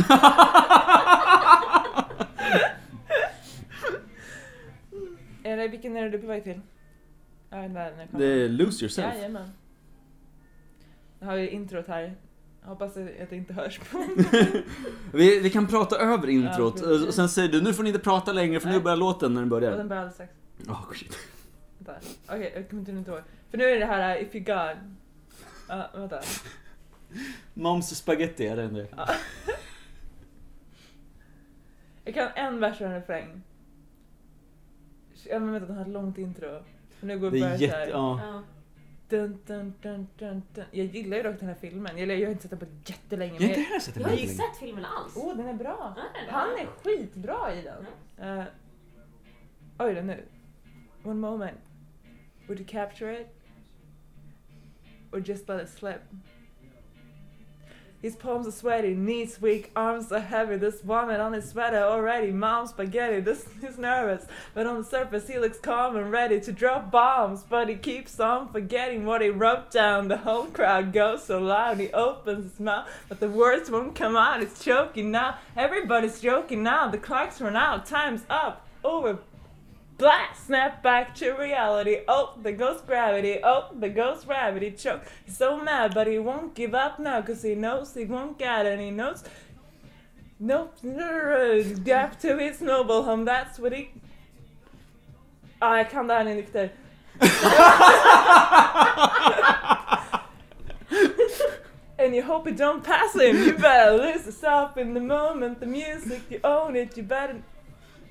Speaker 2: Eller vilken är det du på väg till? Ja, den där, den
Speaker 1: Det är Lose Yourself.
Speaker 2: Jajamän. Jag har ju introt här. Jag hoppas att det inte hörs på.
Speaker 1: Vi, vi kan prata över introt,
Speaker 2: Ja, precis.
Speaker 1: och sen säger du nu får ni inte prata längre för nu
Speaker 2: Nej.
Speaker 1: börjar låten när den
Speaker 2: Och
Speaker 1: börjar.
Speaker 2: den börjar alldeles strax.
Speaker 1: Oh, shit.
Speaker 2: Okej, jag kommer inte ihåg. För nu är det här uh, If You God. Ja, vänta.
Speaker 1: Moms spaghetti är det ändå.
Speaker 2: Jag kan en vers och en refräng. Jag men vänta, den har ett långt intro. För nu går
Speaker 1: Det
Speaker 2: bara
Speaker 1: jätte...
Speaker 2: såhär.
Speaker 1: Ja.
Speaker 5: Ja.
Speaker 2: Dun, dun, dun, dun, dun. Jag gillar ju dock den här filmen. Eller jag har inte sett den på jättelänge.
Speaker 1: Jag har inte
Speaker 2: jag...
Speaker 1: heller sett den
Speaker 5: Jag har inte sett filmen alls.
Speaker 2: Åh, den är bra.
Speaker 5: Ja, den är bra.
Speaker 2: Han är skitbra i den. Uh, oj då nu. One moment. Would you capture it? Or just let it slip? His palms are sweaty, knees weak, arms are heavy. This vomit on his sweater already. Mom's spaghetti. This he's nervous, but on the surface he looks calm and ready to drop bombs. But he keeps on forgetting what he wrote down. The whole crowd goes so loud. He opens his mouth, but the words won't come out. It's choking now. Everybody's joking now. The clock's run out. Time's up. Over. Black snap back to reality. Oh, there goes gravity. Oh, there goes gravity. Choke. He's so mad, but he won't give up now because he knows he won't get. He knows. Nope. Gap to his noble home. That's what he. Ah, jag kan det här ni nykter. and you hope it don't pass him. You better lose yourself in the moment. The music, you own it. You better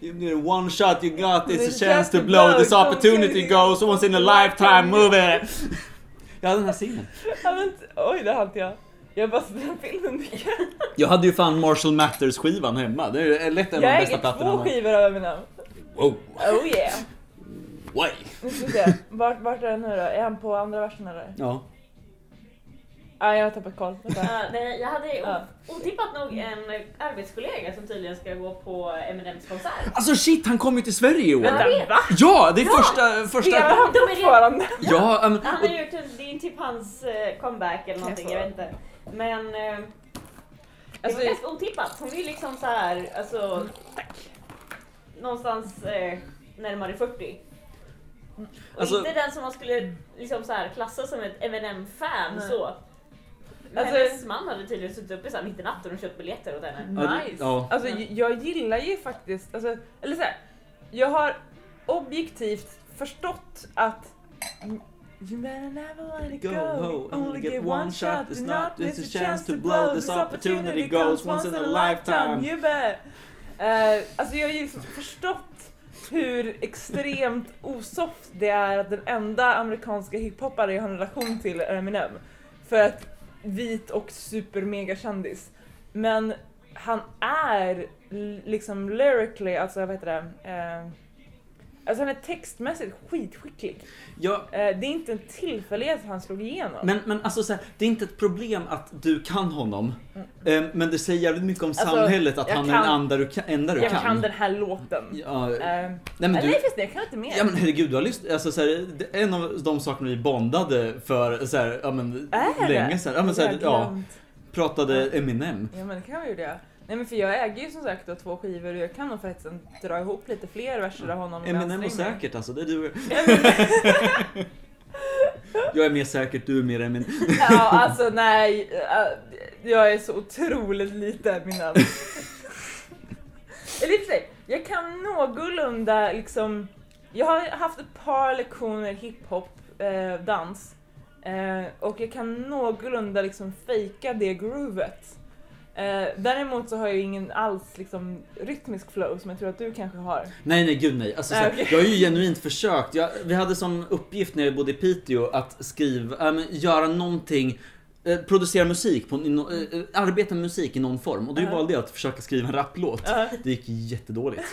Speaker 1: You need one shot you got, it's
Speaker 2: There's
Speaker 1: a chance to blow. This opportunity goes once in a lifetime, move it! Ja, den här
Speaker 2: men, oj, det inte jag. Jag bara den filmen mycket.
Speaker 1: Jag hade ju fan Marshall Matters skivan hemma. Det är lätt en av de
Speaker 2: Jag
Speaker 1: bästa
Speaker 2: äger
Speaker 1: plattorna.
Speaker 2: två skivor av Eminem.
Speaker 1: Wow.
Speaker 2: Oh yeah.
Speaker 1: Why?
Speaker 2: Nu ska vi se. Vart, vart är den nu då? Är han på andra versen eller?
Speaker 1: Ja.
Speaker 2: Nej, jag har tappat koll.
Speaker 5: Ja, nej, jag hade
Speaker 2: Ja.
Speaker 5: otippat nog en arbetskollega som tydligen ska gå på Eminems konsert.
Speaker 1: Alltså shit, han kom ju till Sverige i år.
Speaker 2: Vänta, va?
Speaker 1: Ja, det är
Speaker 5: Ja.
Speaker 1: första... första...
Speaker 2: Spelar han
Speaker 5: De är det-
Speaker 2: fortfarande?
Speaker 1: Ja, um,
Speaker 5: Han har gjort en, det är typ hans eh, comeback eller någonting, jag vet inte. Men det
Speaker 2: Alltså,
Speaker 5: var ganska otippat. Hon är ju liksom så här, alltså... Någonstans eh, närmare 40. Och
Speaker 1: Alltså-
Speaker 5: inte den som man skulle liksom så här klassa som ett Eminem-fan så.
Speaker 2: Alltså-
Speaker 5: hennes man hade tydligen suttit uppe så mitt i natten och köpt biljetter åt henne.
Speaker 2: Nice.
Speaker 1: ja.
Speaker 2: Alltså, jag gillar ju faktiskt, alltså, eller så här, jag har objektivt förstått att You better never let it go.
Speaker 1: Go, only get one shot. It's not this a chance to blow. This opportunity goes once in a lifetime.
Speaker 2: You bet. Uh, alltså jag har ju liksom förstått hur extremt osoft det är att den enda amerikanska hiphoppare jag har en relation till är Eminem. För att vit och super mega kändis. Men han är liksom lyrically, alltså vad heter det? Eh, Alltså han är textmässigt skitskicklig.
Speaker 1: Ja,
Speaker 2: Eh, det är inte en tillfällighet att han slog igenom.
Speaker 1: men, men alltså så här, det är inte ett problem att du kan honom.
Speaker 2: Mm.
Speaker 1: Eh, men det säger jävligt mycket om
Speaker 2: Alltså,
Speaker 1: samhället att han är
Speaker 2: kan-
Speaker 1: den anda du kan, enda du
Speaker 2: jag
Speaker 1: kan.
Speaker 2: kan. den här låten.
Speaker 1: Ja,
Speaker 2: Eh,
Speaker 1: nej men
Speaker 2: nej,
Speaker 1: du...
Speaker 2: fast jag kan inte mer.
Speaker 1: Ja men herregud, du har lyssnat, alltså så här, det är en av de sakerna vi bondade för så här, ja men
Speaker 2: Är
Speaker 1: länge sedan. Ja men så här, ja, pratade Eminem.
Speaker 2: Ja men det kan vi ju det. Nej men för jag äger ju som sagt då två skivor och jag kan nog förresten dra ihop lite fler verser av honom.
Speaker 1: Eminem och säkert alltså, det är du Jag är mer säkert, du är mer Eminem.
Speaker 2: Ja alltså nej, äh, jag är så otroligt lite Eminem. Eller i och för sig, jag kan någorlunda liksom, jag har haft ett par lektioner hiphop, eh, dans. Eh, och jag kan någorlunda liksom fejka det groovet. Eh, däremot så har jag ju ingen alls liksom rytmisk flow som jag tror att du kanske har.
Speaker 1: Nej nej gud nej. Alltså, så
Speaker 2: Nej,
Speaker 1: här,
Speaker 2: okej.
Speaker 1: Jag har ju genuint försökt. Jag, vi hade som uppgift när jag bodde i Piteå att skriva, äh, göra någonting eh, Producera musik, på, no, eh, eh, arbeta med musik i någon form och då
Speaker 2: Ja.
Speaker 1: valde jag att försöka skriva en rapplåt.
Speaker 2: Ja.
Speaker 1: Det gick jättedåligt.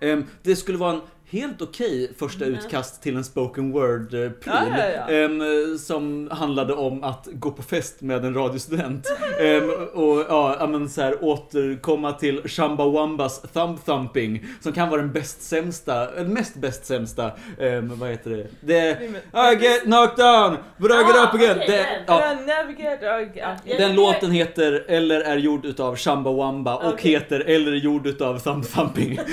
Speaker 1: Ehm, det skulle vara en helt okej första
Speaker 5: Mm.
Speaker 1: utkast till en spoken word eh,
Speaker 2: Ja, ja, ja.
Speaker 1: ehm, som handlade om att gå på fest med en radiostudent Ehm, och ja, men så här, återkomma till Shambawambas thumb thumping som kan vara den bäst sämsta, mest bäst sämsta, ehm, vad heter det? det I get knocked down, but I get
Speaker 5: Ah,
Speaker 1: up again.
Speaker 5: okej,
Speaker 1: det,
Speaker 5: den.
Speaker 1: ja, den låten heter eller är gjord utav Shambawamba och
Speaker 2: Okej.
Speaker 1: heter eller är gjord utav thumb thumping.
Speaker 5: Eh,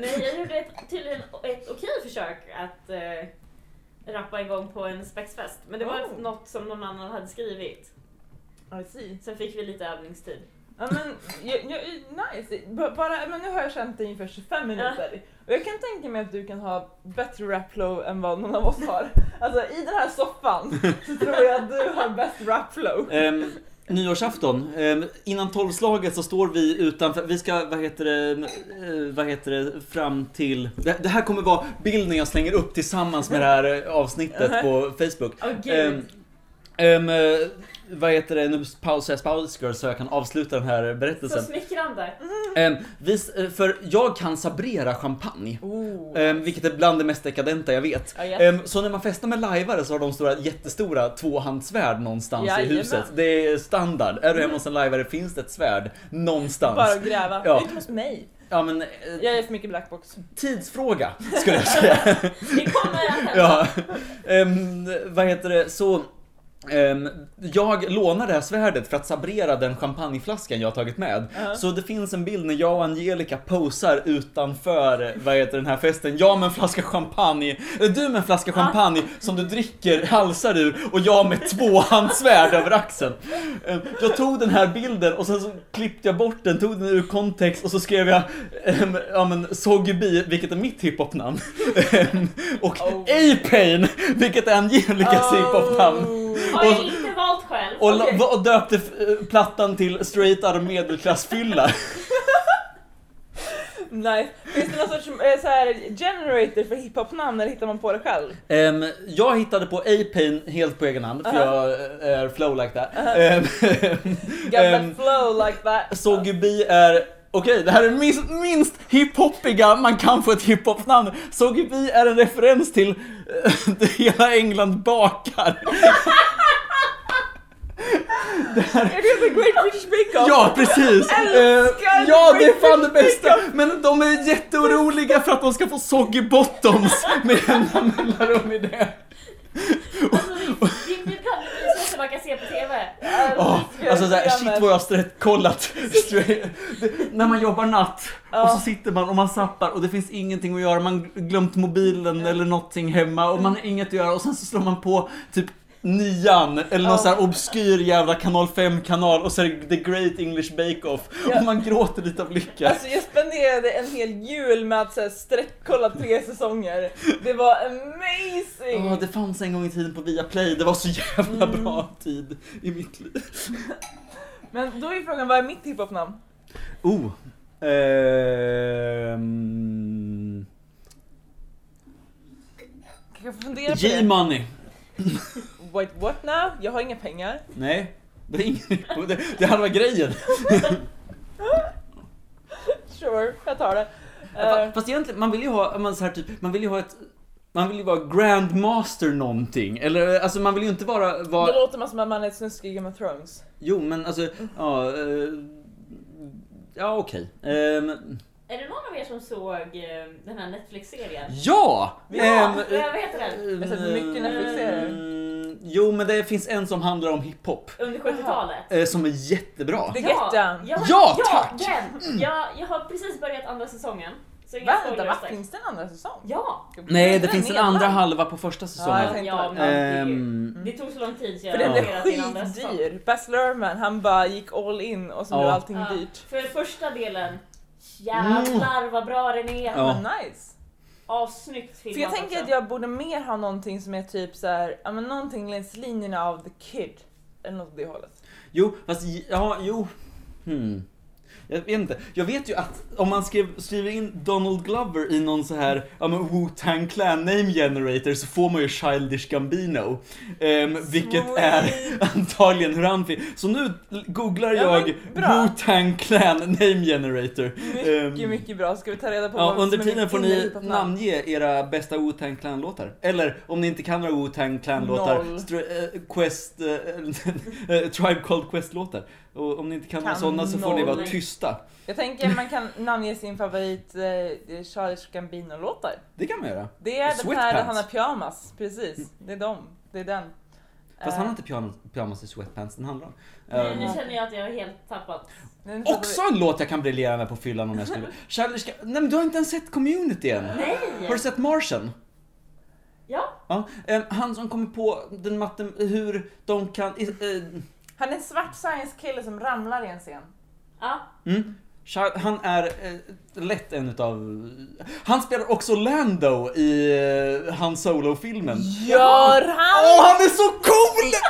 Speaker 5: nej, jag gjorde ett, till en, ett okej försök att uh, rappa igång på en spexfest. Men det var
Speaker 2: Oh.
Speaker 5: något som någon annan hade skrivit.
Speaker 2: I see.
Speaker 5: Sen fick vi lite övningstid.
Speaker 2: Ja men, jag, jag, nice. B- Bara, men nu har jag känt dig ungefär 25 minuter. Och jag kan tänka mig att du kan ha bättre rapflow än vad någon av oss har. Alltså i den här soffan så tror jag att du har bäst rapflow.
Speaker 1: Um, nyårsafton, um, innan tolvslaget så står vi utanför, vi ska, vad heter det, eh, vad heter det, fram till, det, här kommer vara bilden jag slänger upp tillsammans med det här eh, avsnittet på Facebook.
Speaker 5: Åh
Speaker 1: Ehm, ehm, eh, vad heter det, nu pausar jag Spice Girls så jag kan avsluta den här
Speaker 5: så
Speaker 1: berättelsen.
Speaker 5: smickrande.
Speaker 1: Ehm, vi, s- eh, för jag kan sabrera champagne.
Speaker 2: Oh.
Speaker 1: Ehm, vilket är bland det mest dekadenta jag vet.
Speaker 2: Ja, yes.
Speaker 1: Ehm, så när man festar med lajvare så har de stora, jättestora tvåhandssvärd någonstans
Speaker 2: Jajamän.
Speaker 1: i huset. Det är standard. Är du hemma hos en lajvare finns det ett svärd någonstans.
Speaker 2: Bara att gräva.
Speaker 1: Ja.
Speaker 2: Inte hos mig.
Speaker 1: Ja men, eh,
Speaker 2: Jag är för mycket blackbox.
Speaker 1: tidsfråga skulle jag säga.
Speaker 5: Det kommer att hända.
Speaker 1: ja. Ehm, vad heter det, så ehm, jag lånar det här svärdet för att sabrera den champagneflaskan jag har tagit med.
Speaker 2: Ja.
Speaker 1: Så det finns en bild när jag och Angelica posar utanför, vad heter den här festen? Jag med en flaska champagne, eller du med en flaska champagne som du dricker halsar ur och jag med tvåhandssvärd över axeln. Ehm, Jag tog den här bilden och sen så klippte jag bort den, tog den ur kontext och så skrev jag ehm, ja men Soggy vilket är mitt hiphopnamn. Ehm, och
Speaker 2: Oh.
Speaker 1: A-Pain, vilket är Angelicas hiphopnamn.
Speaker 5: Har jag
Speaker 1: Och-
Speaker 5: inte valt själv.
Speaker 1: Och, la- och döpte eh, plattan till straight out medelklassfylla.
Speaker 2: Nice. Finns det någon sorts eh, så här, generator för hiphop-namn eller hittar man på det själv?
Speaker 1: Ehm, jag hittade på A-Pain helt på egen hand, för
Speaker 2: Uh-huh.
Speaker 1: jag är flow like that. Ehm,
Speaker 2: Got
Speaker 1: ehm,
Speaker 2: that flow like that.
Speaker 1: Soggy är Okej, det här är minst, minst hiphoppiga man kan få ett hiphop-namn. Soggy är en referens till eh, det hela England bakar.
Speaker 2: Är det The Great British Bake Off?
Speaker 1: Ja, precis!
Speaker 2: Älskar
Speaker 1: Eh, ja, det är fan det bästa! Men de är jätteoroliga för att de ska få soggy bottoms med jämna mellanrum i det.
Speaker 5: Alltså, det, det, det kan bli så som man kan se på
Speaker 2: Älskar
Speaker 1: alltså såhär, shit vad jag har det- När man jobbar natt och så sitter man och man zappar och det finns ingenting att göra. Man glömt mobilen eller någonting hemma och man har inget att göra. Och sen så slår man på typ nian eller någon
Speaker 2: Ja.
Speaker 1: sån här obskyr jävla kanal 5 kanal och så är det The Great English Bake Off
Speaker 2: Ja.
Speaker 1: och man gråter lite av lycka.
Speaker 2: Alltså jag spenderade en hel jul med att så här, sträckkolla tre säsonger. Det var amazing!
Speaker 1: Ja, det fanns en gång i tiden på Viaplay. Det var så jävla bra tid i mitt liv.
Speaker 2: Men då är frågan, vad är mitt hiphop-namn?
Speaker 1: Oh. Ehm...
Speaker 2: Kan jag få fundera på det?
Speaker 1: G-money.
Speaker 2: Wait, what now? Jag har inga pengar.
Speaker 1: Nej, det är ingen... Det, det halva grejen.
Speaker 2: Sure, jag tar det.
Speaker 1: Fa- Fast egentligen, man vill ju ha, man, så här, typ, man vill ju ha ett man vill ju vara grandmaster någonting, eller alltså man vill ju inte vara,
Speaker 2: Det låter man som att man är ett snusk i Game of Thrones.
Speaker 1: jo men alltså, ja, eh, ja okej. Ehm,
Speaker 5: Är det någon av er som såg eh, den här Netflix-serien?
Speaker 1: ja!
Speaker 5: Ja,
Speaker 1: ehm,
Speaker 5: vad heter den?
Speaker 2: Jag har sett mycket Netflix-serier.
Speaker 1: mm, Jo men det finns en som handlar om hiphop,
Speaker 5: Under 70-talet?
Speaker 1: eh, som är jättebra.
Speaker 2: The Get Down.
Speaker 5: Ja,
Speaker 1: tack!
Speaker 5: Den. Jag, jag har precis börjat andra säsongen. Så inga
Speaker 2: Vänta,
Speaker 5: spoilers
Speaker 2: va?
Speaker 5: där.
Speaker 2: Finns det en andra säsong?
Speaker 5: Ja!
Speaker 1: Nej, det finns en andra halva på första
Speaker 2: Ja,
Speaker 1: säsongen.
Speaker 2: jag tänkte
Speaker 5: Ja,
Speaker 2: det.
Speaker 5: men det, är ju-
Speaker 1: Ehm,
Speaker 5: det tog så lång tid så jag
Speaker 2: För den är
Speaker 5: redan till andra säsong.
Speaker 2: skitdyr. Baz Luhrmann, han bara gick all in och så
Speaker 1: Ja.
Speaker 2: blev allting
Speaker 5: Ja,
Speaker 2: dyrt.
Speaker 5: För första delen, jävlar vad bra den är.
Speaker 1: Ja.
Speaker 2: Nice.
Speaker 5: Assnyggt filmat
Speaker 2: För jag tänker
Speaker 5: också.
Speaker 2: att jag borde mer ha någonting som är typ så här, ja men någonting längs linjerna av The Kid. Eller något åt det hållet.
Speaker 1: Jo, fast ja, jo. Hmm. Jag vet inte. Jag vet ju att om man skrev, skriver in Donald Glover i någon så här, ja men Wu-Tang Clan name generator så får man ju Childish Gambino. Ehm, vilket är antagligen hur han fin- Så nu googlar
Speaker 2: Ja,
Speaker 1: jag
Speaker 2: bra.
Speaker 1: Wu-Tang Clan name generator.
Speaker 2: Mycket,
Speaker 1: Ehm,
Speaker 2: mycket bra. Ska vi ta reda på
Speaker 1: Ja,
Speaker 2: vad
Speaker 1: under tiden får ni namnge era bästa Wu-Tang Clan-låtar. Eller om ni inte kan några Wu-Tang Clan-låtar, eh, Quest, eh, Tribe Called Quest-låtar. Och om ni inte kan,
Speaker 2: Kan
Speaker 1: sådana så får ni vara tysta.
Speaker 2: Jag tänker man kan namnge sin favorit eh, Charles Gambino-låtar.
Speaker 1: Det kan man göra.
Speaker 2: Det är den här där han har pyjamas, precis. Det är dem. Det är den.
Speaker 1: Fast
Speaker 2: Eh,
Speaker 1: han har inte pyjamas, pyjamas i sweatpants den handlar om.
Speaker 5: Nej,
Speaker 1: Ehm,
Speaker 5: nu känner jag att jag har helt tappat.
Speaker 1: också en låt jag kan briljera med på fyllan om jag skulle Charlie ska... Nej men du har inte ens sett Community än.
Speaker 5: Nej!
Speaker 1: Har du sett Martian?
Speaker 5: Ja,
Speaker 1: Ja, ehm, han som kommer på den matten, hur de kan... i-
Speaker 2: Han är en svart science kille som ramlar i en scen.
Speaker 5: ja.
Speaker 1: Mm. Han är eh, lätt en utav... Han spelar också Lando i eh, Han Solo-filmen.
Speaker 2: Gör
Speaker 1: Åh,
Speaker 2: han?
Speaker 1: han är så cool!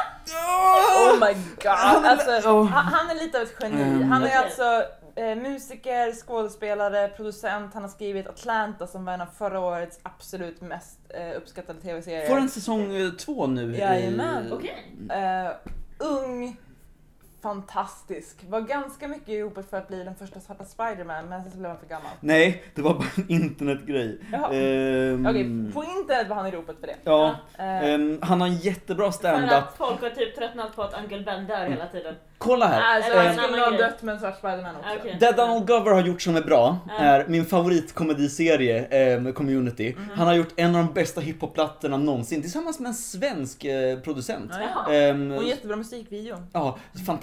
Speaker 2: Oh my god.
Speaker 1: Han är-
Speaker 2: Alltså,
Speaker 1: oh.
Speaker 2: han, han är lite av ett geni.
Speaker 1: Mm.
Speaker 2: Han är alltså eh, musiker, skådespelare, producent. Han har skrivit Atlanta som var en av förra årets absolut mest eh, uppskattade tv-serier.
Speaker 1: Får en säsong eh, två nu. i-
Speaker 2: Jajamän.
Speaker 5: Okej.
Speaker 2: Eh, ung, fantastisk. Var ganska mycket i ropet för att bli den första svarta Spiderman men sen så blev han för gammal.
Speaker 1: Nej, det var bara en internetgrej. Ehm,
Speaker 2: Okej, på internet var han i ropet för det.
Speaker 1: Ja,
Speaker 2: Eh,
Speaker 1: ehm, han har en jättebra
Speaker 5: För
Speaker 1: stand-up.
Speaker 5: att folk har typ tröttnat på att Uncle Ben dör hela tiden.
Speaker 1: Kolla här.
Speaker 5: det var
Speaker 2: han skulle ha dött med en svart Spiderman också.
Speaker 5: Ah, okej.
Speaker 1: Det Donald Glover har gjort som är bra
Speaker 5: Ja.
Speaker 1: är min favoritkomediserie eh, med Community.
Speaker 2: Mhm.
Speaker 1: Han har gjort en av de bästa hiphop-plattorna någonsin tillsammans med en svensk eh, producent.
Speaker 2: Ja, ja.
Speaker 1: Ehm,
Speaker 2: Och en jättebra musikvideo.
Speaker 1: Ja,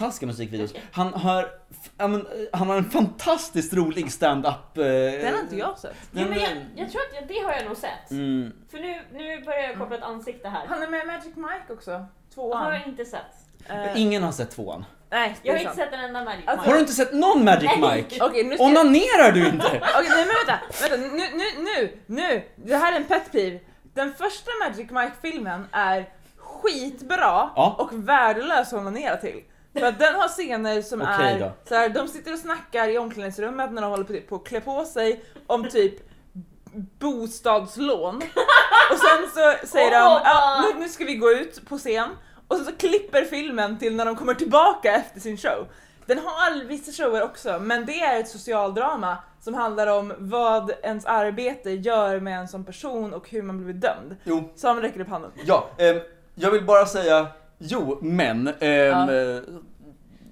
Speaker 1: fantastiska musikvideos. Han har, men, eh, han har en fantastiskt rolig stand-up. eh,
Speaker 2: Den har inte jag sett.
Speaker 5: Jo, men jag, jag tror att jag, det har jag nog sett.
Speaker 1: Mm,
Speaker 5: För nu, nu börjar jag koppla ett ansikte här.
Speaker 2: Han är med i Magic Mike också.
Speaker 5: har
Speaker 2: Tvåan.
Speaker 5: jag inte sett.
Speaker 2: Eh,
Speaker 1: ingen har sett tvåan.
Speaker 2: nej,
Speaker 5: Jag har inte sett en enda Magic
Speaker 2: Alltså-
Speaker 1: Har du
Speaker 5: Mike.
Speaker 1: inte sett någon Magic
Speaker 5: Nej.
Speaker 1: Mike?
Speaker 2: Okej, nu.
Speaker 1: Onanerar du inte?
Speaker 2: Okej, nej men vänta, vänta, nu, nu, nu, nu! Det här är en pet peeve. Den första Magic Mike-filmen är skitbra
Speaker 1: Ja.
Speaker 2: och värdelös att onanera till. För att den har scener som
Speaker 1: Okej
Speaker 2: är
Speaker 1: då.
Speaker 2: så här, de sitter och snackar i omklädningsrummet när de håller på, på att klä på sig om typ bostadslån. Och sen så säger de
Speaker 5: Åh,
Speaker 2: ja, nu, nu ska vi gå ut på scen och så, så klipper filmen till när de kommer tillbaka efter sin show. Den har vissa shower också, men det är ett socialdrama som handlar om vad ens arbete gör med en som person och hur man blir dömd.
Speaker 1: Jo,
Speaker 2: Sam räcker upp handen.
Speaker 1: ja. ehm, jag vill bara säga, jo, men. ehm,
Speaker 2: Ja.
Speaker 1: eh,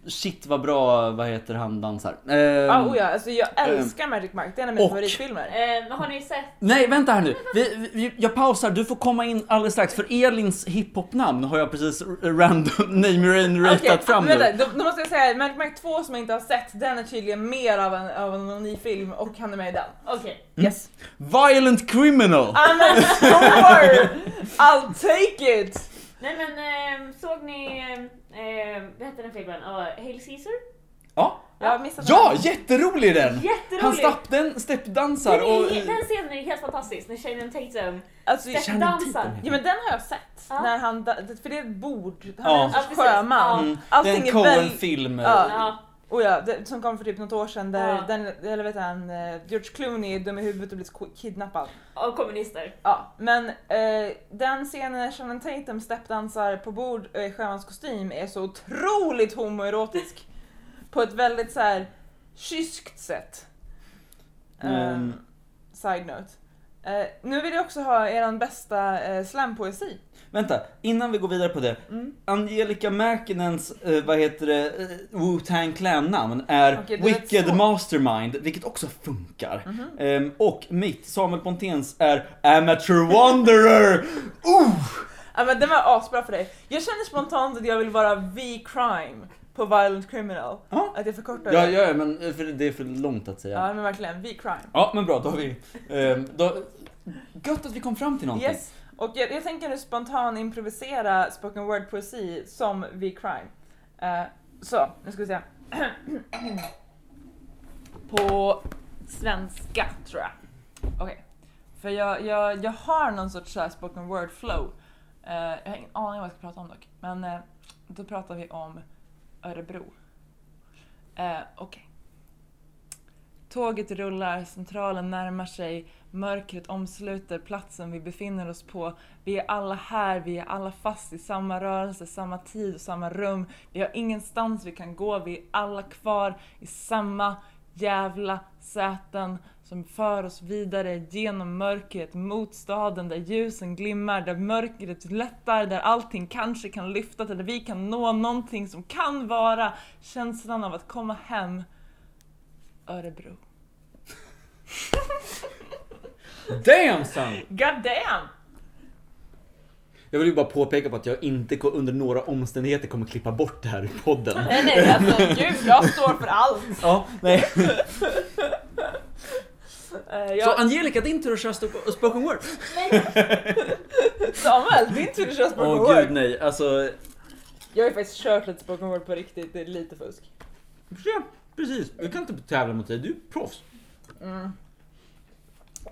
Speaker 1: Shit vad bra, vad heter han dansar? Ehm,
Speaker 2: Ja, oh ja, alltså jag älskar Magic Mike, det är en av mina
Speaker 1: och-
Speaker 2: favoritfilmer.
Speaker 5: Eh, har ni sett?
Speaker 1: Nej, vänta här nu. Vi, vi, jag pausar, du får komma in alldeles strax. För Elins hiphop-namn har jag precis random name-generatat
Speaker 2: Okej,
Speaker 1: fram nu.
Speaker 2: vänta, då, då måste jag säga Magic Mike 2 som jag inte har sett, den är tydligen mer av en, av en ny film och han är med i den.
Speaker 5: Okej.
Speaker 2: Yes.
Speaker 1: Violent criminal!
Speaker 2: I'm a sure! I'll take it!
Speaker 5: Nej men eh, såg ni, eh, vad hette den filmen? Uh, Hail Caesar?
Speaker 1: Ja, ja
Speaker 2: den.
Speaker 1: jätterolig den!
Speaker 5: Jätterolig!
Speaker 1: Han stapp, den steppdansar
Speaker 5: den,
Speaker 1: och...
Speaker 5: den scenen är helt fantastisk när Channing Tatum
Speaker 2: Alltså,
Speaker 5: steppdansar.
Speaker 2: ja men den har jag sett.
Speaker 5: Ja.
Speaker 2: När han, för det är ett bord, han
Speaker 1: Ja.
Speaker 2: är en
Speaker 5: Ja,
Speaker 2: sorts
Speaker 5: precis.
Speaker 2: sjöman.
Speaker 1: Mm, det är
Speaker 2: Allting
Speaker 1: en
Speaker 2: är väl...
Speaker 1: Coen-film.
Speaker 2: Ja. Oh ja, det, som kom för typ något år sedan där
Speaker 5: Ja.
Speaker 2: den, eller vet han, eh, George Clooney är dum i huvudet och blir kidnappad.
Speaker 5: Av kommunister.
Speaker 2: Ja, men eh, den scenen när Shannon Tatum steppdansar på bord eh, i sjömanskostym är så otroligt homoerotisk. på ett väldigt så här kyskt sätt.
Speaker 1: Mm.
Speaker 2: Ehm, side note. Eh, nu vill jag också ha eran bästa eh, slampoesi.
Speaker 1: Vänta, innan vi går vidare på det.
Speaker 2: Mm.
Speaker 1: Angelica Mäkinens, eh, vad heter det, eh, Wu-Tang Clan-namn är
Speaker 2: Okej, det
Speaker 1: Wicked. Mastermind, vilket också funkar.
Speaker 2: Mhm.
Speaker 1: Ehm, och mitt, Samuel Ponténs, är Amateur Wanderer! Uh!
Speaker 2: Ja men den var asbra för dig. Jag känner spontant att jag vill vara V-crime på Violent Criminal.
Speaker 1: Ja.
Speaker 2: Att jag förkortar
Speaker 1: Ja,
Speaker 2: det.
Speaker 1: ja, men eh, för det är för långt att säga.
Speaker 2: Ja men verkligen, V-crime.
Speaker 1: Ja, men bra, då har vi... ehm, då, gött att vi kom fram till någonting.
Speaker 2: Yes. Och jag, jag tänker nu spontan improvisera spoken word poesi som V-crime. Uh, eh, så, nu ska vi se. på svenska tror jag. Okej. För jag, jag, jag har någon sorts så spoken word flow. Uh, eh, jag har ingen aning om vad jag ska prata om dock. Men uh, då pratar vi om Örebro. Uh, Okej. Tåget rullar, centralen närmar sig, mörkret omsluter platsen vi befinner oss på. Vi är alla här, vi är alla fast i samma rörelse, samma tid och samma rum. Vi har ingenstans vi kan gå, vi är alla kvar i samma jävla säten som för oss vidare genom mörkret mot staden där ljusen glimmar, där mörkret lättar, där allting kanske kan lyfta, där vi kan nå någonting som kan vara känslan av att komma hem. Örebro.
Speaker 1: Damn son!
Speaker 2: God damn!
Speaker 1: Jag vill ju bara påpeka på att jag inte under några omständigheter kommer klippa bort det här i podden.
Speaker 2: Nej nej alltså gud, jag står för allt.
Speaker 1: Ja, nej.
Speaker 2: Eh,
Speaker 1: Så
Speaker 2: jag,
Speaker 1: Angelica, din tur att köra sto- spoken word.
Speaker 2: Samuel, din tur att köra spoken
Speaker 1: Åh
Speaker 2: word.
Speaker 1: gud nej, alltså...
Speaker 2: Jag har ju faktiskt kört lite spoken word på riktigt, det är lite fusk.
Speaker 1: Ja, precis. Vi kan inte tävla mot dig, du är proffs.
Speaker 2: Mm.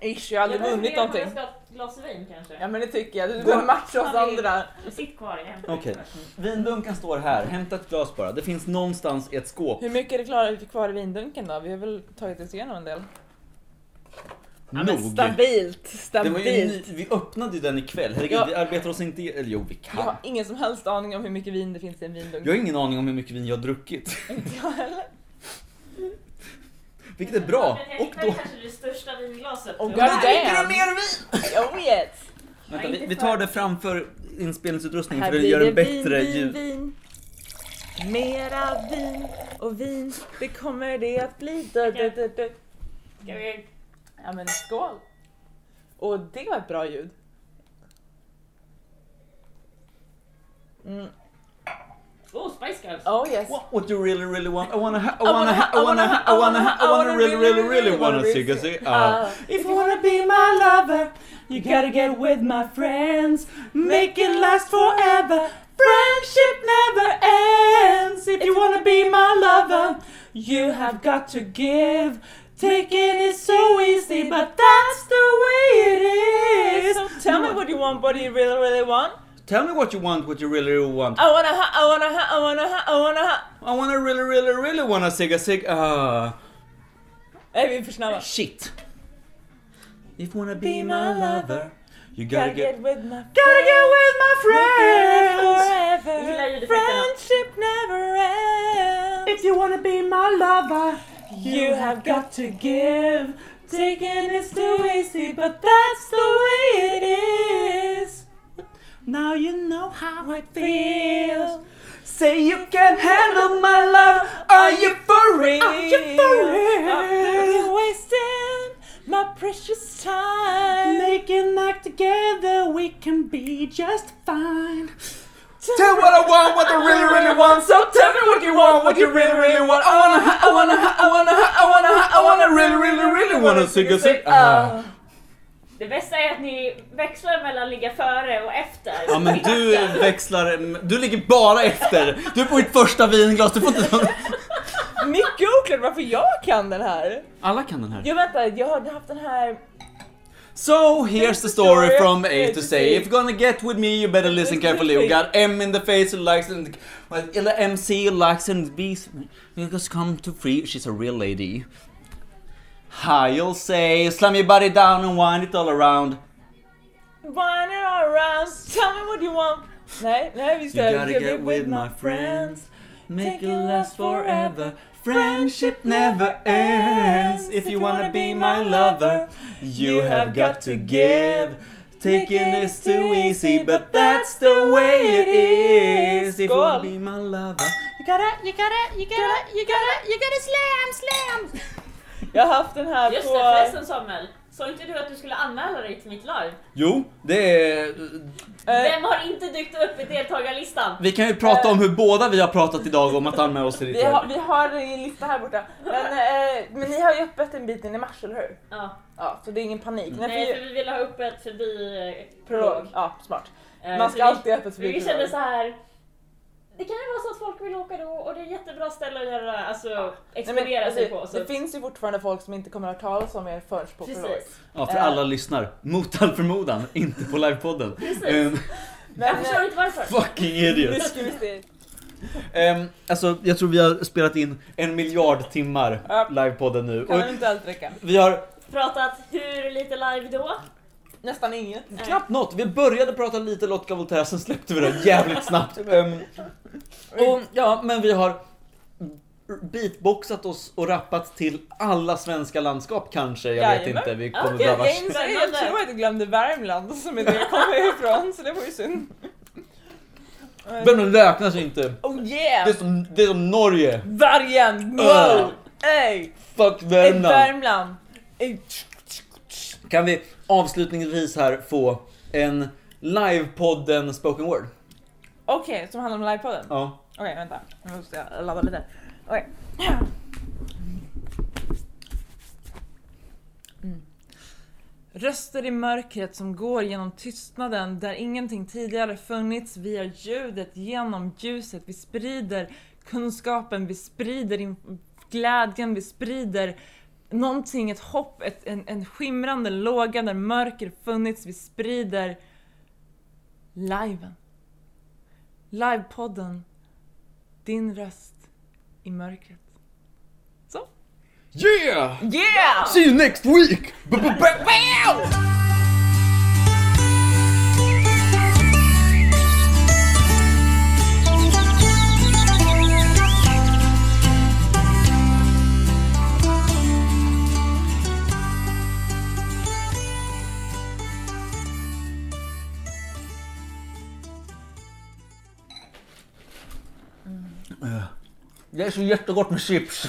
Speaker 2: Ish, jag har aldrig vunnit någonting.
Speaker 5: jag ska ha ett glas vin kanske.
Speaker 2: Ja men det tycker jag, du behöver matcha oss andra.
Speaker 5: Sitt kvar, jag hämtar
Speaker 1: Okej. Vindunken står här, hämta ett glas bara. Det finns någonstans i ett skåp.
Speaker 2: Hur mycket är det klar, kvar i vindunken då? Vi har väl tagit oss igenom en del? Ja, men
Speaker 1: Nog.
Speaker 2: stabilt,
Speaker 1: Det var ju
Speaker 2: stabilt.
Speaker 1: ny, vi öppnade ju den ikväll, herregud
Speaker 2: Ja.
Speaker 1: vi arbetar oss inte eller jo vi
Speaker 2: Jag
Speaker 1: kan.
Speaker 2: har ingen som helst aning om hur mycket vin det finns i en vindunk.
Speaker 1: Jag har ingen aning om hur mycket vin jag har druckit.
Speaker 2: Inte jag heller.
Speaker 1: Vilket är bra.
Speaker 5: Jag
Speaker 1: Och då...
Speaker 5: kanske det största vinglaset.
Speaker 2: Oh,
Speaker 5: Och där-
Speaker 2: damn.
Speaker 1: det mer vin!
Speaker 2: Oh yes!
Speaker 1: Vänta, vi, tar det framför inspelningsutrustningen
Speaker 2: Här
Speaker 1: för att
Speaker 2: blir
Speaker 1: göra
Speaker 2: det
Speaker 1: en bättre
Speaker 2: vin, vin,
Speaker 1: ljud.
Speaker 2: vin. Mera vin och vin, det kommer det att bli. Du, du, du, du.
Speaker 5: Ska vi...
Speaker 2: Ja men skål! Och det var ett bra ljud. Mm.
Speaker 5: Oh, Spice Girls!
Speaker 2: Oh yes.
Speaker 1: What, what you really really want? I wanna ha, I
Speaker 2: I
Speaker 1: wanna ha, I wanna ha, I wanna ha, I wanna really really really wanna cig a cig. Ah.
Speaker 2: If you wanna be my lover, you gotta get with my friends. Make it last forever. Friendship never ends. If you wanna be my lover, you have got to give. Taking is so easy, but that's the way it is. So tell me what you want, what do you really, really want?
Speaker 1: Tell me what you want, what you really really want.
Speaker 2: I wanna ha, I wanna ha, I wanna ha, I wanna ha.
Speaker 1: I wanna really really really wanna cig a cig. Ah.
Speaker 2: Nej, vi är för snabba.
Speaker 1: Shit. If you wanna be my lover, you gotta get
Speaker 2: with my
Speaker 1: Gotta get with my friends.
Speaker 2: forever.
Speaker 5: Jag gillar ljudeffekterna.
Speaker 2: Friendship never ends.
Speaker 1: If you wanna be my lover,
Speaker 2: You have got to give. Taking is too easy, but that's the way it is.
Speaker 1: Now you know how I
Speaker 2: Feel.
Speaker 1: feel. Say you can handle my love. Are you for real? Are you for
Speaker 2: After
Speaker 1: real?
Speaker 2: you wasting my precious time.
Speaker 1: Making act together, we can be just fine. Tell me what I want, what I really, really want. So tell me what you want, what you really, really want. I wanna, ha, I wanna, I wanna, I wanna, I wanna, really, really, really wanna sing a sing. Ah.
Speaker 5: Det bästa är att ni växlar mellan ligga före och efter.
Speaker 1: Ja men du växlar, du ligger bara efter. Du är på ditt första vinglas, du får inte...
Speaker 2: Mycket oklart varför jag kan den här.
Speaker 1: Alla kan den här.
Speaker 2: Jag vänta, jag har haft den här...
Speaker 1: So here's the story from A to Z. If you're gonna get with me, you better listen carefully. We got M in the face who likes and well, eller MC likes and bees. Just come to free. She's a real lady. Hi, you'll say, slam your body down and wind it all around.
Speaker 2: Wind it all around, tell me what you want. Nej, nej vi ska
Speaker 1: You gotta get with my friends. Make it last forever. Friendship never ends. If you wanna be my lover, you have got to give. Taking is too easy, but that's the way it is. If you wanna be my lover, you gotta, you gotta, you gotta, you gotta, you gotta slam, slam.
Speaker 2: Jag har haft den här
Speaker 5: Just
Speaker 2: på...
Speaker 5: det förresten Samuel. Sa inte du att du skulle anmäla dig till mitt live?
Speaker 1: Jo, det är...
Speaker 2: Eh,
Speaker 5: Vem har inte dykt upp i deltagarlistan?
Speaker 1: Vi kan ju prata om hur båda vi har pratat idag om att anmäla oss till ditt
Speaker 2: vi, har, vi har en lista här borta. Men, eh, men ni har ju öppet en bit in i mars, eller hur?
Speaker 5: Ja.
Speaker 2: Ja, så det är ingen panik. Nej,
Speaker 5: Nej,
Speaker 2: för,
Speaker 5: vi vill ha upp ett förbi eh,
Speaker 2: prolog. Ja, smart.
Speaker 5: Eh,
Speaker 2: Man ska
Speaker 5: vi-
Speaker 2: alltid ha öppet förbi
Speaker 5: Vi kände så här. Det kan ju vara så att folk vill åka då och det är jättebra ställe att göra, alltså
Speaker 2: Nej, men,
Speaker 5: exponera sig
Speaker 2: alltså,
Speaker 5: på. Så
Speaker 2: Det finns ju fortfarande folk som inte kommer att höra talas om er förrän på.
Speaker 5: Precis.
Speaker 1: Ja, för alla lyssnar. Mot all förmodan, inte på livepodden.
Speaker 5: Precis.
Speaker 1: Um,
Speaker 2: Men,
Speaker 5: Jag förstår inte varför.
Speaker 1: fucking
Speaker 2: se.
Speaker 1: Um, alltså, jag tror vi har spelat in en miljard timmar
Speaker 2: Ja.
Speaker 1: livepodden nu.
Speaker 2: Kan
Speaker 1: Och
Speaker 2: eventuellt räcka.
Speaker 1: vi har
Speaker 5: Pratat hur lite live då?
Speaker 2: Nästan inget.
Speaker 1: knappt något. Vi började prata lite Lotka Voltaire, sen släppte vi det jävligt snabbt. Um, och, ja, men vi har beatboxat oss och rappat till alla svenska landskap kanske. Jag vet
Speaker 2: Jajamän.
Speaker 1: inte, vi kommer
Speaker 2: Jag,
Speaker 1: behöva...
Speaker 2: jag inser
Speaker 5: Spännande.
Speaker 2: tror att jag glömde Värmland som är det jag kommer ifrån, så det var ju synd.
Speaker 1: Värmland räknas inte.
Speaker 2: Oh
Speaker 1: Det är
Speaker 2: yeah!
Speaker 1: som, det är som Norge.
Speaker 2: Vargen!
Speaker 1: Öh.
Speaker 2: Wow! Ey!
Speaker 1: Fuck Värmland.
Speaker 2: Värmland! Ey.
Speaker 1: Kan vi avslutningsvis här få en livepodden spoken word?
Speaker 2: Okej, som handlar om livepodden?
Speaker 1: Ja.
Speaker 2: Okej, vänta. Nu måste jag ladda lite. Okej. Mm. Röster i mörkret som går genom tystnaden där ingenting tidigare funnits. Vi är ljudet genom ljuset. Vi sprider kunskapen, vi sprider glädjen, vi sprider någonting, ett hopp, ett, en, en skimrande låga där mörker funnits. Vi sprider liven. Livepodden. Din röst i mörkret. Så.
Speaker 1: Yeah!
Speaker 2: Yeah!
Speaker 1: See you next week! B-b-b-bow! Eh. Det är så jättegott med chips.